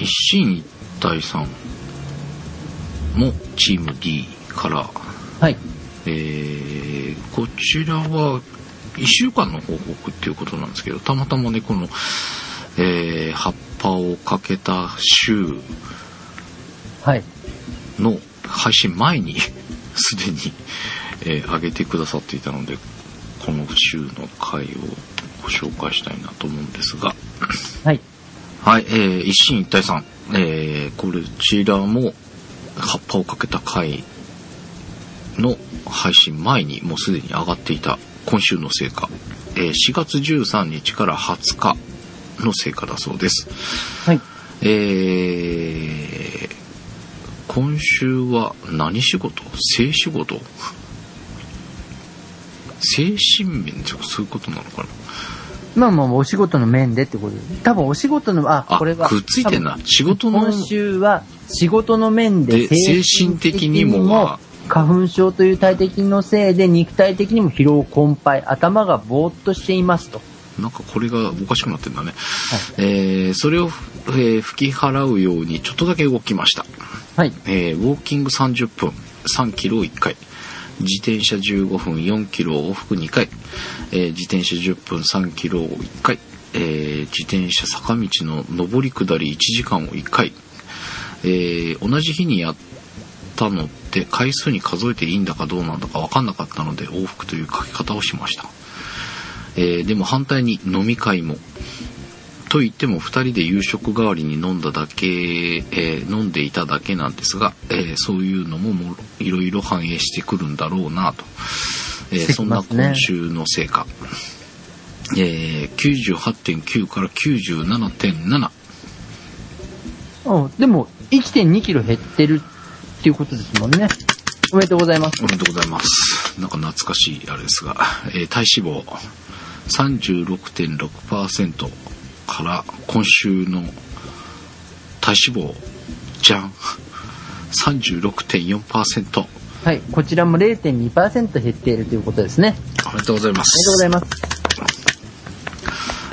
一進一退さんもチーム D から、はい。えー、こちらは1週間の報告っていうことなんですけど、たまたまね、この、えー、葉っぱをかけた週はい。の配信前に すでに、えー上げてくださっていたのでこの週の回をご紹介したいなと思うんですがはい。はい、えー一進一退さん、えーこちらも葉っぱをかけた回の配信前にもうすでに上がっていた今週の成果、えー4月13日から20日の成果だそうです。はい。えー今週は何仕事？性仕事？精神面ってそういうことなのかな？まあまあ、お仕事の面でってことで。多分お仕事の、あ、あこれは。くっついてんな。仕事の今週は仕事の面でで精神的にも花粉症という体的のせいで肉体的にも疲労困憊、頭がぼーっとしていますと。なんかこれがおかしくなってんだね、えーそれを、えー吹き払うようにちょっとだけ動きました、はい。えーウォーキング30分3キロを1回。自転車15分4キロを往復2回、え自転車10分3キロを1回、え自転車坂道の上り下り1時間を1回、え同じ日にやったのって回数に数えていいんだかどうなんだか分かんなかったので往復という書き方をしました、えでも反対に飲み会も。と言っても2人で夕食代わりに飲んだだけ、えー飲んでいただけなんですが、えーそういうのももいろいろ反映してくるんだろうなと、えーそんな今週の成果、えー98.9から97.7うんでも、1.2キロ減ってるっていうことですもんね。おめでとうございます。おめでとうございます。なんか懐かしいあれですが、えー体脂肪36.6%から今週の体脂肪じゃん。36.4%はい。こちらも0.2%減っているということですね。おめでとうございまおすめでとうございます。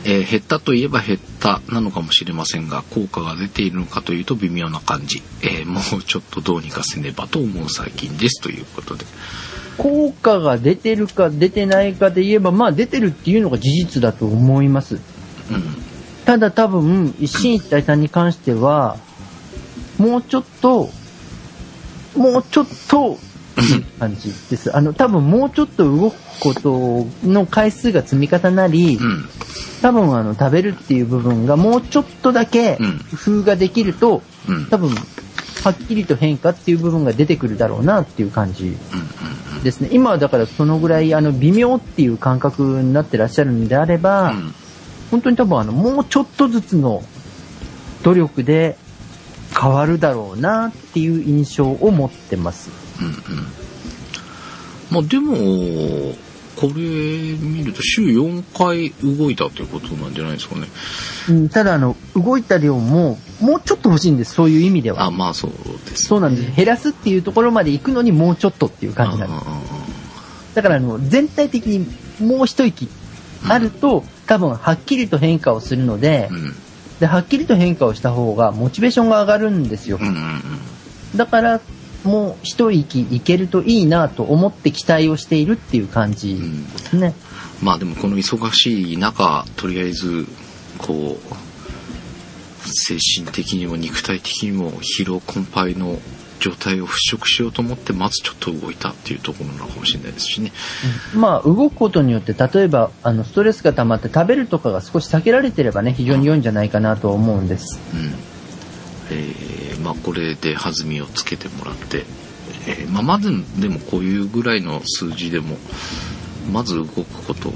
えー減ったといえば減ったなのかもしれませんが効果が出ているのかというと微妙な感じ、えーもうちょっとどうにかせねばと思う最近ですということで効果が出てるか出てないかで言えば、まあ出てるっていうのが事実だと思います。うんただ多分、一進一退さんに関しては、もうちょっと、もうちょっと、感じです。あの、多分もうちょっと動くことの回数が積み重なり、うん多分あの、食べるっていう部分がもうちょっとだけうん工夫ができると、うん多分、はっきりと変化っていう部分が出てくるだろうなっていう感じですね。今はだからそのぐらい、あの、微妙っていう感覚になってらっしゃるんであれば、うん本当に多分あの、もうちょっとずつの努力で変わるだろうなっていう印象を持ってます。うんうんまあでもこれ見ると週4回動いたということなんじゃないですかねうん、ただあの、動いた量も、もうちょっと欲しいんです、そういう意味であは。まあそうですそうなんです。減らすっていうところまで行くのにもうちょっとっていう感じなんです。だからあの、全体的にもう一息あると、多分はっきりと変化をするのでう、んで、はっきりと変化をした方がモチベーションが上がるんですようんう。んうんだから、もう一息いけるといいなと思って期待をしているっていう感じですね。まあでもこの忙しい中とりあえずこ精神的にも肉体的にも疲労困憊の状態を払拭しようと思ってまずちょっと動いたっていうところなのかもしれないですしね。まあ、動くことによって、例えば、あの、ストレスが溜まって食べるとかが少し避けられてればね、非常に良いんじゃないかなと思うんです。うん。えー、まあ、これで弾みをつけてもらって、えー、まあ、まずでもこういうぐらいの数字でも、まず動くこと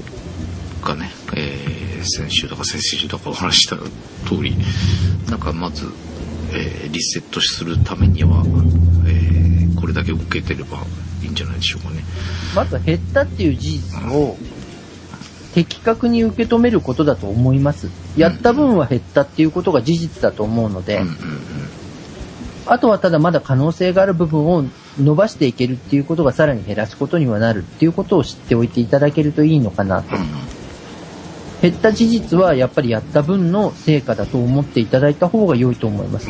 がね、えー、先週だか先々週だかお話した通り、なんかまず、えー、リセットするためには、えー、これだけ受けてればいいんじゃないでしょうかね。まず減ったっていう事実を的確に受け止めることだと思います。やった分は減ったっていうことが事実だと思うので、あとはただまだ可能性がある部分を伸ばしていけるっていうことがさらに減らすことにはなるっていうことを知っておいていただけるといいのかなと。減った事実はやっぱりやった分の成果だと思っていただいた方が良いと思います。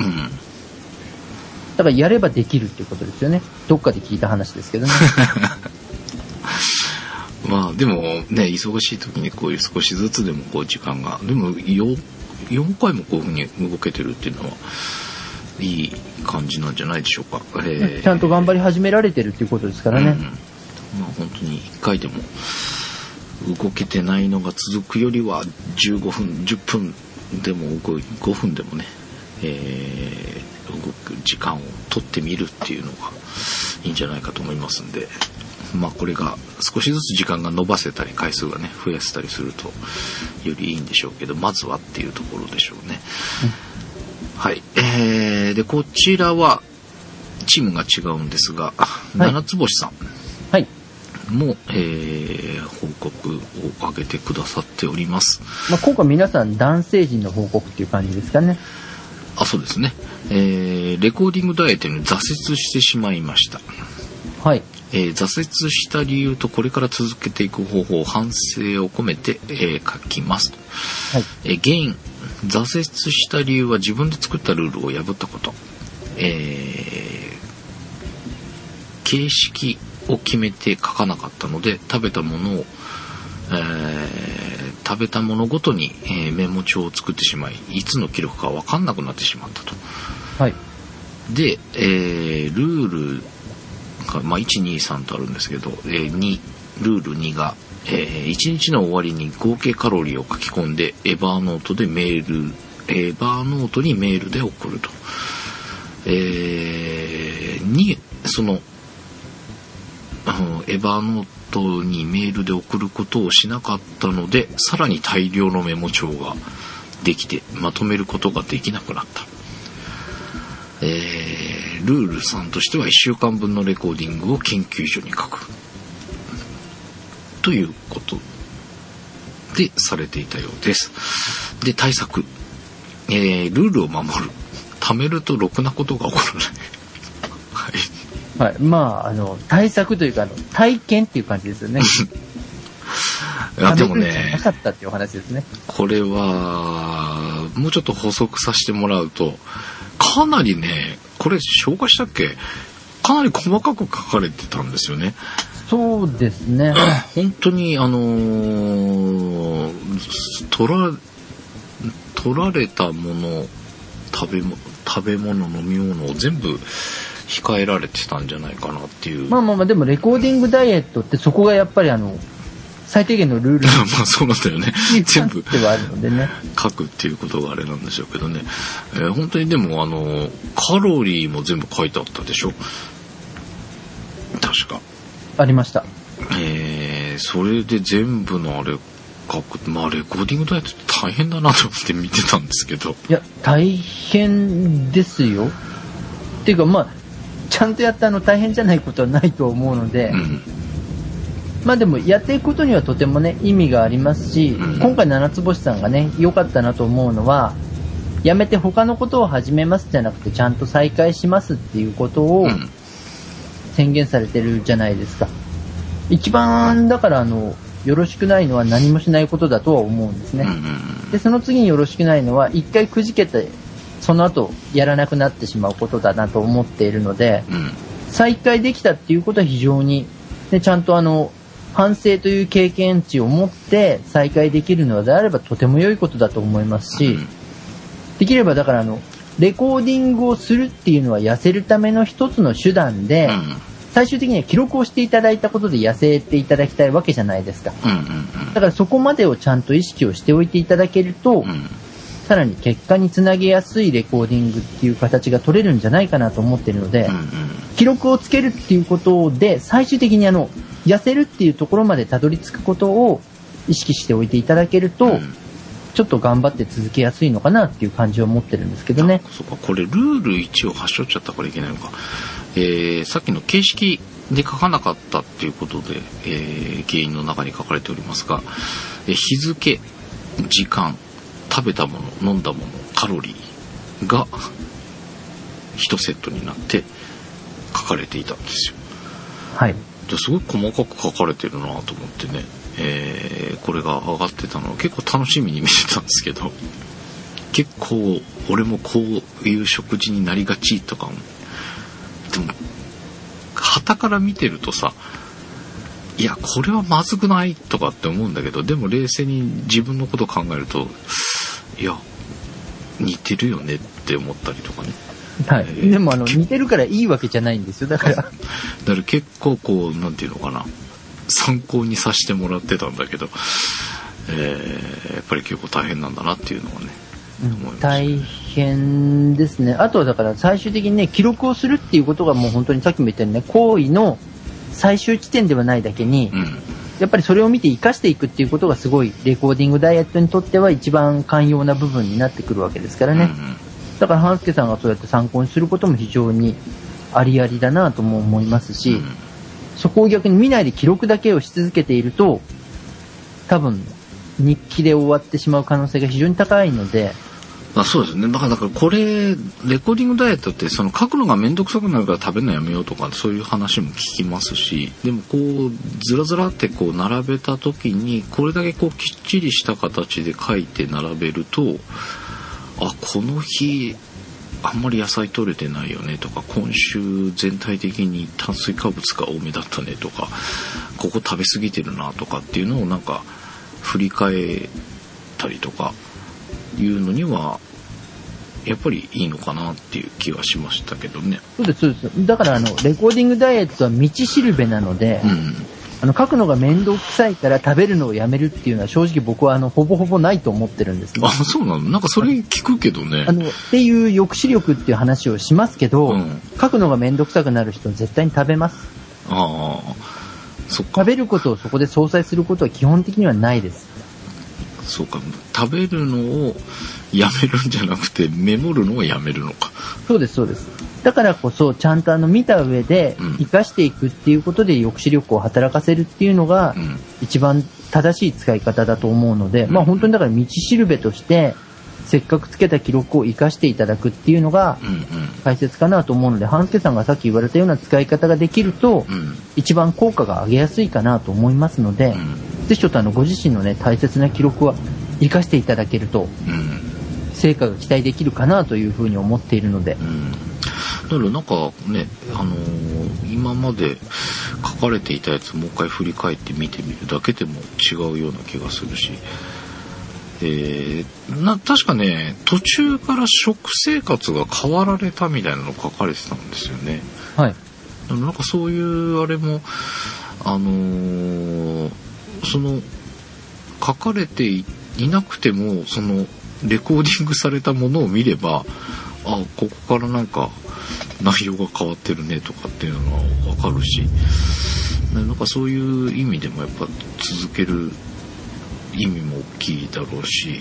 だからやればできるっていうことですよね。どっかで聞いた話ですけどね。まあでもね、忙しい時にこういう少しずつでもこう時間が、でも 4, 4回もこういうふうに動けてるっていうのは、いい感じなんじゃないでしょうか。えー、ちゃんと頑張り始められてるっていうことですからね。うん、まあ本当に1回でも動けてないのが続くよりは15分10分でも動い5分でもね、えー、動く時間を取ってみるっていうのがいいんじゃないかと思いますんでまあこれが少しずつ時間が伸ばせたり回数がね増やせたりするとよりいいんでしょうけどまずはっていうところでしょうね、うん、はいえー、でこちらはチームが違うんですが、はい、七つ星さんはいも、えー、報告を上げてくださっております。まあ、今回皆さん男性陣の報告っていう感じですかね。あ、そうですね。えー、レコーディングダイエットに挫折してしまいました。はい。えー、挫折した理由とこれから続けていく方法、反省を込めて、えー、書きます。はい。えー、原因、挫折した理由は自分で作ったルールを破ったこと。えー、形式を決めて書かなかったので食べたものを、えー、食べたものごとに、えー、メモ帳を作ってしまいいつの記録か分かんなくなってしまったと。はい、で、えー、ルールが、まあ、123とあるんですけど、えー、2ルール2が、えー、1日の終わりに合計カロリーを書き込んでエバーノートでメールエバーノートにメールで送ると。えー、にそのあのエヴァノートにメールで送ることをしなかったのでさらに大量のメモ帳ができてまとめることができなくなった、えー、ルール3としては1週間分のレコーディングを研究所に書くということでされていたようですで対策、えー、ルールを守る貯めるとろくなことが起こらないはいはい。まあ、あの、対策というか、あの、体験っていう感じですよね。いや、でもね。なかったっていうお話ですね。これは、もうちょっと補足させてもらうと、かなりね、これ紹介したっけ？かなり細かく書かれてたんですよね。そうですね。本当に、あのー、取ら、取られたもの、食べ物、食べ物、飲み物を全部、控えられてたんじゃないかなっていう。まあまあまあ、でもレコーディングダイエットってそこがやっぱりあの、最低限のルール まあそうなんだよね。全部。書くっていうことがあれなんでしょうけどね。えー、本当にでもあの、カロリーも全部書いてあったでしょ？確か。ありました。えー、それで全部のあれ書く。まあレコーディングダイエットって大変だなと思って見てたんですけど。いや、大変ですよ。っていうかまあ、ちゃんとやったの大変じゃないことはないと思うので、うん、まあでもやっていくことにはとてもね意味がありますし、うん、今回七つ星さんがね良かったなと思うのはやめて他のことを始めますじゃなくてちゃんと再開しますっていうことを宣言されてるじゃないですか。一番だからあのよろしくないのは何もしないことだとは思うんですね、でその次によろしくないのは一回くじけてその後やらなくなってしまうことだなと思っているので、うん、再開できたっていうことは非常に、ね、ちゃんとあの、反省という経験値を持って再開できるのであればとても良いことだと思いますし、うん、できればだからあの、レコーディングをするっていうのは痩せるための一つの手段で、うん。最終的には記録をしていただいたことで痩せていただきたいわけじゃないですか。だからそこまでをちゃんと意識をしておいていただけると、さらに結果につなげやすいレコーディングっていう形が取れるんじゃないかなと思っているので、記録をつけるっていうことで、最終的にあの、痩せるっていうところまでたどり着くことを意識しておいていただけると、うんちょっと頑張って続けやすいのかなっていう感じを持ってるんですけどね。そうか、これルール1を発症っちゃったからいけないのか。えー、さっきの形式で書かなかったっていうことで、えー、原因の中に書かれておりますが、えー日付、時間、食べたもの、飲んだもの、カロリーが1セットになって書かれていたんですよ。はい。ですごい細かく書かれてるなと思ってね、えーこれが上がってたのを結構楽しみに見てたんですけど。結構俺もこういう食事になりがちとかでも旗から見てるとさいやこれはまずくないとかって思うんだけどでも冷静に自分のこと考えるといや似てるよねって思ったりとかね。はい。え ーでもあの、似てるからいいわけじゃないんですよ。だから、だから結構こうなんていうのかな参考にさせてもらってたんだけど、えーやっぱり結構大変なんだなっていうのはね思いました大変ですね。あとはだから最終的にね、記録をするっていうことがもう本当にさっきも言ったようにね、行為の最終地点ではないだけに、うんやっぱりそれを見て活かしていくっていうことがすごいレコーディングダイエットにとっては一番寛容な部分になってくるわけですからね。だから半助さんがそうやって参考にすることも非常にありありだなとも思いますし、うん。そこを逆に見ないで記録だけをし続けていると、多分日記で終わってしまう可能性が非常に高いので、あそうですね。だからだからこれレコーディングダイエットってその書くのが面倒くさくなるから食べるのやめようとかそういう話も聞きますしでもこうずらずらってこう並べた時にこれだけこうきっちりした形で書いて並べるとあこの日あんまり野菜取れてないよねとか今週全体的に炭水化物が多めだったねとかここ食べ過ぎてるなとかっていうのをなんか振り返ったりとかいうのにはやっぱりいいのかなっていう気はしましたけどね。そうです、そうです。だからあの、レコーディングダイエットは道しるべなので、うん。あの、書くのが面倒くさいから食べるのをやめるっていうのは正直僕はあの、ほぼほぼないと思ってるんですねあ、。そうなの？なんかそれ聞くけどねあ。の、っていう抑止力っていう話をしますけど、うん書くのが面倒くさくなる人は絶対に食べます。ああ、そっか食。べることをそこで相殺することは基本的にはないです。そうか。食べるのをやめるんじゃなくて、メモるのをやめるのか。そうです、そうです。だからこそ、ちゃんとあの、見た上でうん、活かしていくっていうことで抑止力を働かせるっていうのがう、ん。一番正しい使い方だと思うので、うんまあ本当にだから道しるべとして、せっかくつけた記録を活かしていただくっていうのが。大切かなと思うので、半助さんがさっき言われたような使い方ができると、うん。一番効果が上げやすいかなと思いますので、うん。ぜひちょっとあの、ご自身のね、大切な記録は活かしていただけると、うん。成果が期待できるかなというふうに思っているので、うん。だからなんかね、あのー今まで書かれていたやつもう一回振り返って見てみるだけでも違うような気がするし、えーな、確かね、途中から食生活が変わられたみたいなの書かれてたんですよね。はい。なんかそういうあれも、あのーその、書かれていなくても、その、レコーディングされたものを見れば、あ、ここからなんか内容が変わってるねとかっていうのはわかるし、なんかそういう意味でもやっぱ続ける意味も大きいだろうし、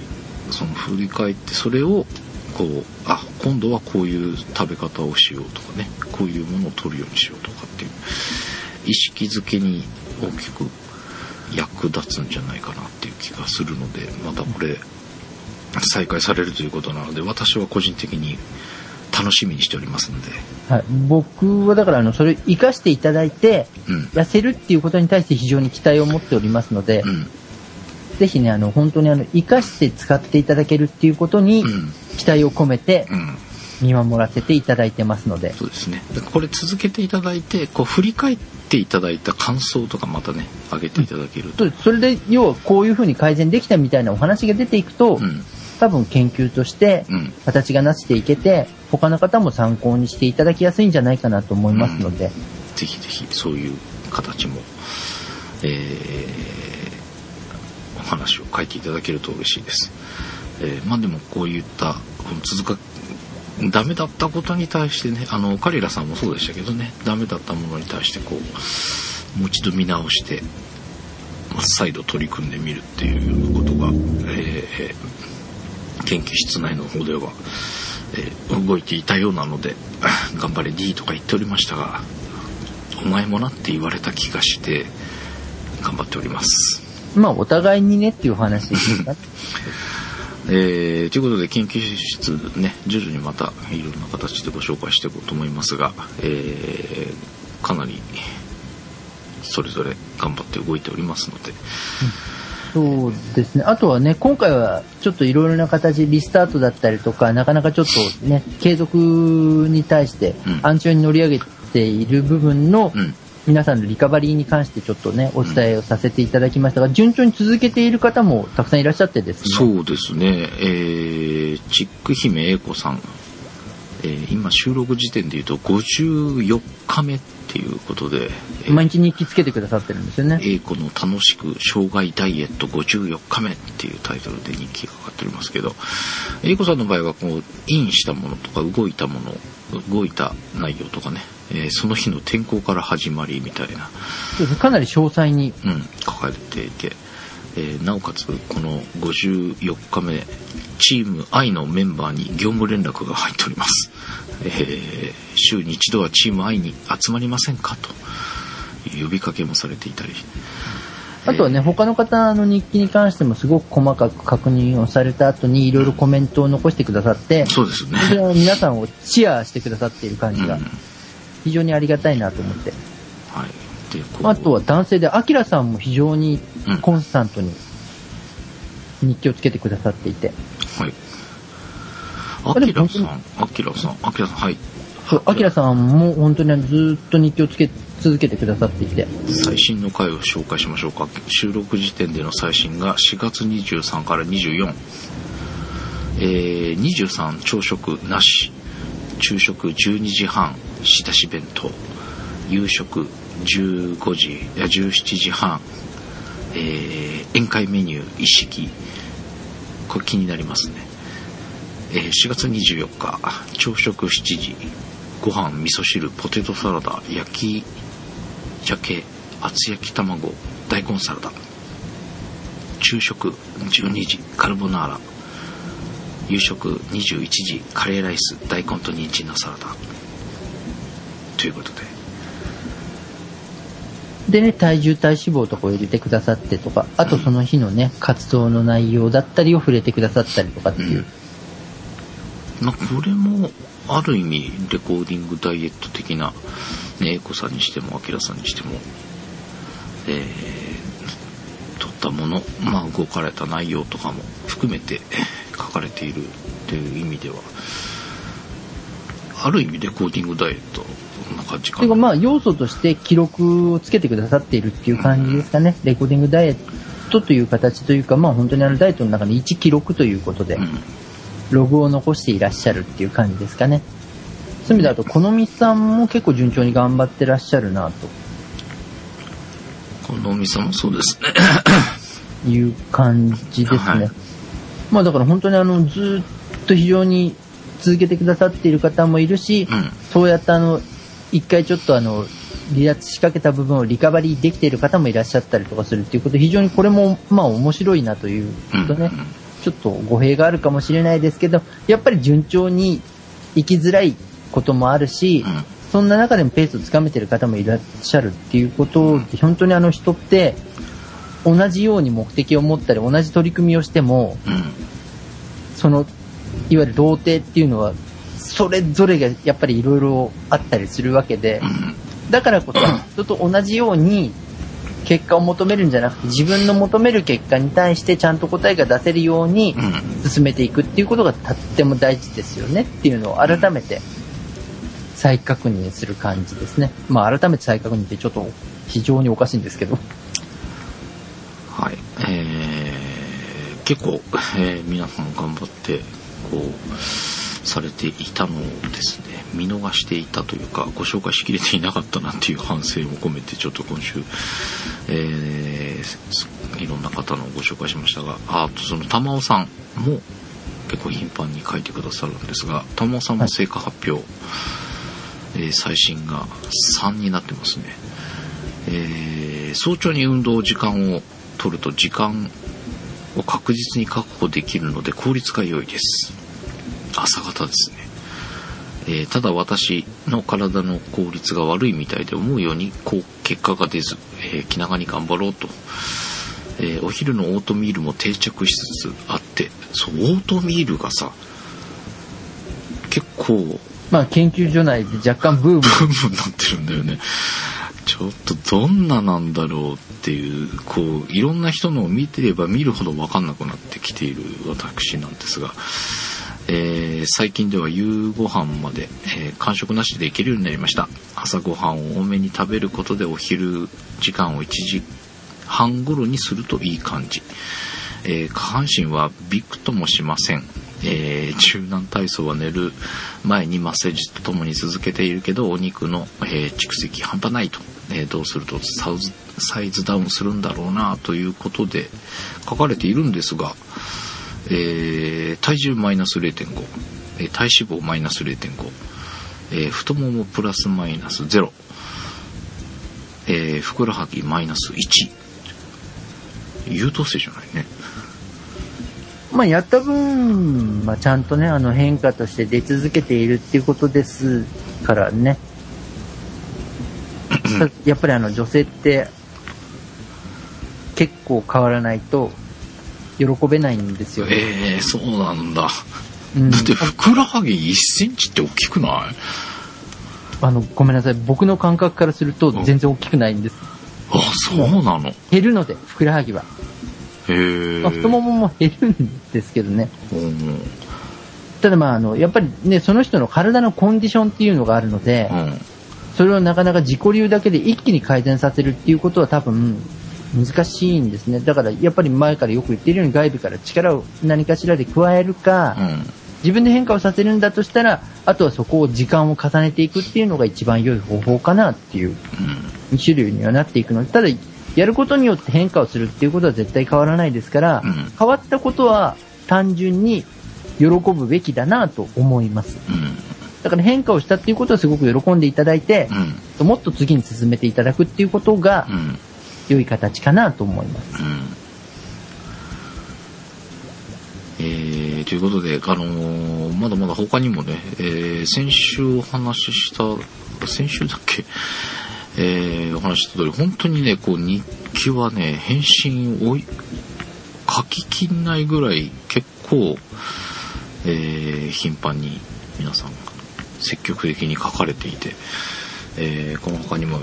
その振り返ってそれをこうあ今度はこういう食べ方をしようとかねこういうものを取るようにしようとかっていう意識づけに大きく役立つんじゃないかなっていう気がするのでまたこれ再開されるということなので私は個人的に楽しみにしておりますのではい。僕はだからあの、それを活かしていただいて、うん痩せるっていうことに対して非常に期待を持っておりますので、うんぜひね、あの、本当にあの、活かして使っていただけるっていうことにうん期待を込めて、うん見守らせていただいてますので。そうですね。でこれ続けていただいて、こう振り返っていただいた感想とかまたね、上げていただけると。それで、要はこういうふうに改善できたみたいなお話が出ていくと、うん。多分研究としてうん。形がなしていけて、他の方も参考にしていただきやすいんじゃないかなと思いますので、ぜひぜひそういう形も、えーお話を書いていただけると嬉しいです。えーまあでもこういった、この続か、ダメだったことに対してね、あの、カリラさんもそうでしたけどね、ダメだったものに対してこう、もう一度見直して、まあ再度取り組んでみるっていうようなことが、えー研究室内の方では、えー動いていたようなので、頑張れ D とか言っておりましたが、お前もなって言われた気がして、頑張っております。まあお互いにねっていう話ですか？えーということで研究室ね、徐々にまたいろんな形でご紹介していこうと思いますが、えーかなりそれぞれ頑張って動いておりますので、そうですね。あとはね、今回はちょっといろいろな形、リスタートだったりとか、なかなかちょっとね、継続に対してうん。暗中に乗り上げている部分のうん、皆さんのリカバリーに関してちょっとね、お伝えをさせていただきましたが、順調に続けている方もたくさんいらっしゃってですね。そうですね、えー、チック姫英子さん、えー今収録時点で言うと54日目っていうことで、えー毎日日記つけてくださってるんですよね。英子の楽しく障害ダイエット54日目っていうタイトルで日記がかかっておりますけど、英子さんの場合はこう、インしたものとか動いたもの、動いた内容とかね、えーその日の天候から始まりみたいな、かなり詳細に。うん、書かれていて、えーなおかつこの54日目、チーム I のメンバーに業務連絡が入っております。えー週に一度はチーム I に集まりませんか？と呼びかけもされていたり、あとはね、他の方の日記に関してもすごく細かく確認をされた後にいろいろコメントを残してくださって、そうですね。皆さんをチアしてくださっている感じがうん非常にありがたいなと思って。はい。で、あとは男性で、アキラさんも非常にうんコンスタントに日記をつけてくださっていて、はい。あアキラさん、アキラさん、アキラさん、はい。そうアキラさんも本当にずっと日記をつけ続けてくださっていて、最新の回を紹介しましょうか。収録時点での最新が4月23から24。えー、23朝食なし。昼食12時半、仕出し弁当。夕食15時、いや17時半。えー、宴会メニュー一式。これ気になりますね。えー4月24日、朝食7時。ご飯、味噌汁、ポテトサラダ、焼き鮭厚焼き卵大根サラダ昼食12時カルボナーラ夕食21時カレーライス大根と人参のサラダということででね、体重体脂肪とかを入れてくださってとか、あとその日のね、活動の内容だったりを触れてくださったりとかっていう。まあこれもある意味レコーディングダイエット的なね英子さんにしても明さんにしてもえー、撮ったものまあ動かれた内容とかも含めて書かれているという意味ではある意味レコーディングダイエットな感じかなていうかまあ要素として記録をつけてくださっているっていう感じですかね。レコーディングダイエットという形というか、まあ本当にあのダイエットの中の一記録ということで、うんログを残していらっしゃるっていう感じですかね。そういう意味だと、このみさんも結構順調に頑張ってらっしゃるなこのお店もそうですねという感じですね。はいまあだから本当にあの、ずっと非常に続けてくださっている方もいるし、うんそうやってあの、一回ちょっとあの、離脱しかけた部分をリカバリーできている方もいらっしゃったりとかするっていうことで、非常にこれもまあ面白いなというとね、うんちょっと語弊があるかもしれないですけど、やっぱり順調に生きづらいこともあるし、うん。そんな中でもペースをつかめてる方もいらっしゃるっていうことで、本当にあの人って、同じように目的を持ったり、同じ取り組みをしても、うん。その、いわゆる童貞っていうのは、それぞれがやっぱりいろいろあったりするわけでう、んだからこそ、人と同じように結果を求めるんじゃなくて、自分の求める結果に対してちゃんと答えが出せるようにうん進めていくっていうことがとっても大事ですよねっていうのを改めて再確認する感じですね。まあ改めて再確認ってちょっと非常におかしいんですけど。はい。えー、結構、えー皆さん頑張って、こう、されていたのをですね、見逃していたというか、ご紹介しきれていなかったなっていう反省も込めて、ちょっと今週、えーいろんな方のご紹介しましたが、あとその玉尾さんも結構頻繁に書いてくださるんですが、玉尾さんも成果発表、えー最新が3になってますね。えー早朝に運動時間を取ると時間を確実に確保できるので効率が良いです朝方ですね、えーただ私の体の効率が悪いみたいで思うようにこう結果が出ず、えー気長に頑張ろうと、えーお昼のオートミールも定着しつつあってそうオートミールがさ結構まあ研究所内で若干ブーム。ブームになってるんだよね。ちょっとどんななんだろうっていう、こう、いろんな人のを見てれば見るほど分かんなくなってきている私なんですが、えー最近では夕ご飯まで、えー間食なしでいけるようになりました。朝ごはんを多めに食べることでお昼時間を1時半頃にするといい感じ。えー下半身はびくともしません。えー柔軟体操は寝る前にマッサージとともに続けているけどお肉の、え蓄積半端ないと、えどうするとサイズダウンするんだろうなということで書かれているんですが、えー体重マイナス0.5、えー体脂肪マイナス0.5、えー太ももプラスマイナス0、えーふくらはぎマイナス1優等生じゃないね。まあやった分、まあちゃんとね、あの変化として出続けているっていうことですからね。やっぱりあの女性って結構変わらないと喜べないんですよね。えー、そうなんだうんだってふくらはぎ1センチって大きくない？あの、ごめんなさい。僕の感覚からすると全然大きくないんです。あそうなの？へ減るので、ふくらはぎは。えまあ、太ももも減るんですけどね。うんただまああの、やっぱりね、その人の体のコンディションっていうのがあるので、うんそれをなかなか自己流だけで一気に改善させるっていうことは多分難しいんですね。だからやっぱり前からよく言っているように外部から力を何かしらで加えるか、うん。自分で変化をさせるんだとしたら、あとはそこを時間を重ねていくっていうのが一番良い方法かなっていう2種類にはなっていくので、ただやることによって変化をするっていうことは絶対変わらないですから、うん。変わったことは単純に喜ぶべきだなと思います。うん。だから変化をしたっていうことはすごく喜んでいただいて、うん。もっと次に進めていただくっていうことがうん良い形かなと思います。うんえーということで、あのーまだまだ他にもね、えー先週お話しした、先週だっけ、えーお話しした通り、本当にね、こう日記はね、返信を書ききんないぐらい結構、えー頻繁に皆さん積極的に書かれていて、えーこの他にも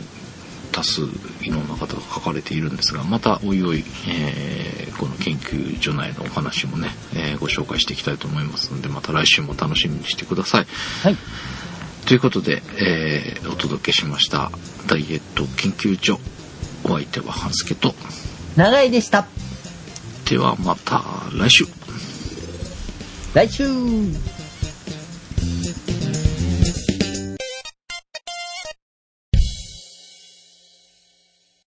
多数いろんな方が書かれているんですがまたおいおい、えーこの研究所内のお話もね、えーご紹介していきたいと思いますのでまた来週も楽しみにしてください。はい。ということで、えーお届けしましたダイエット研究所お相手は半助と長いでした。ではまた来週来週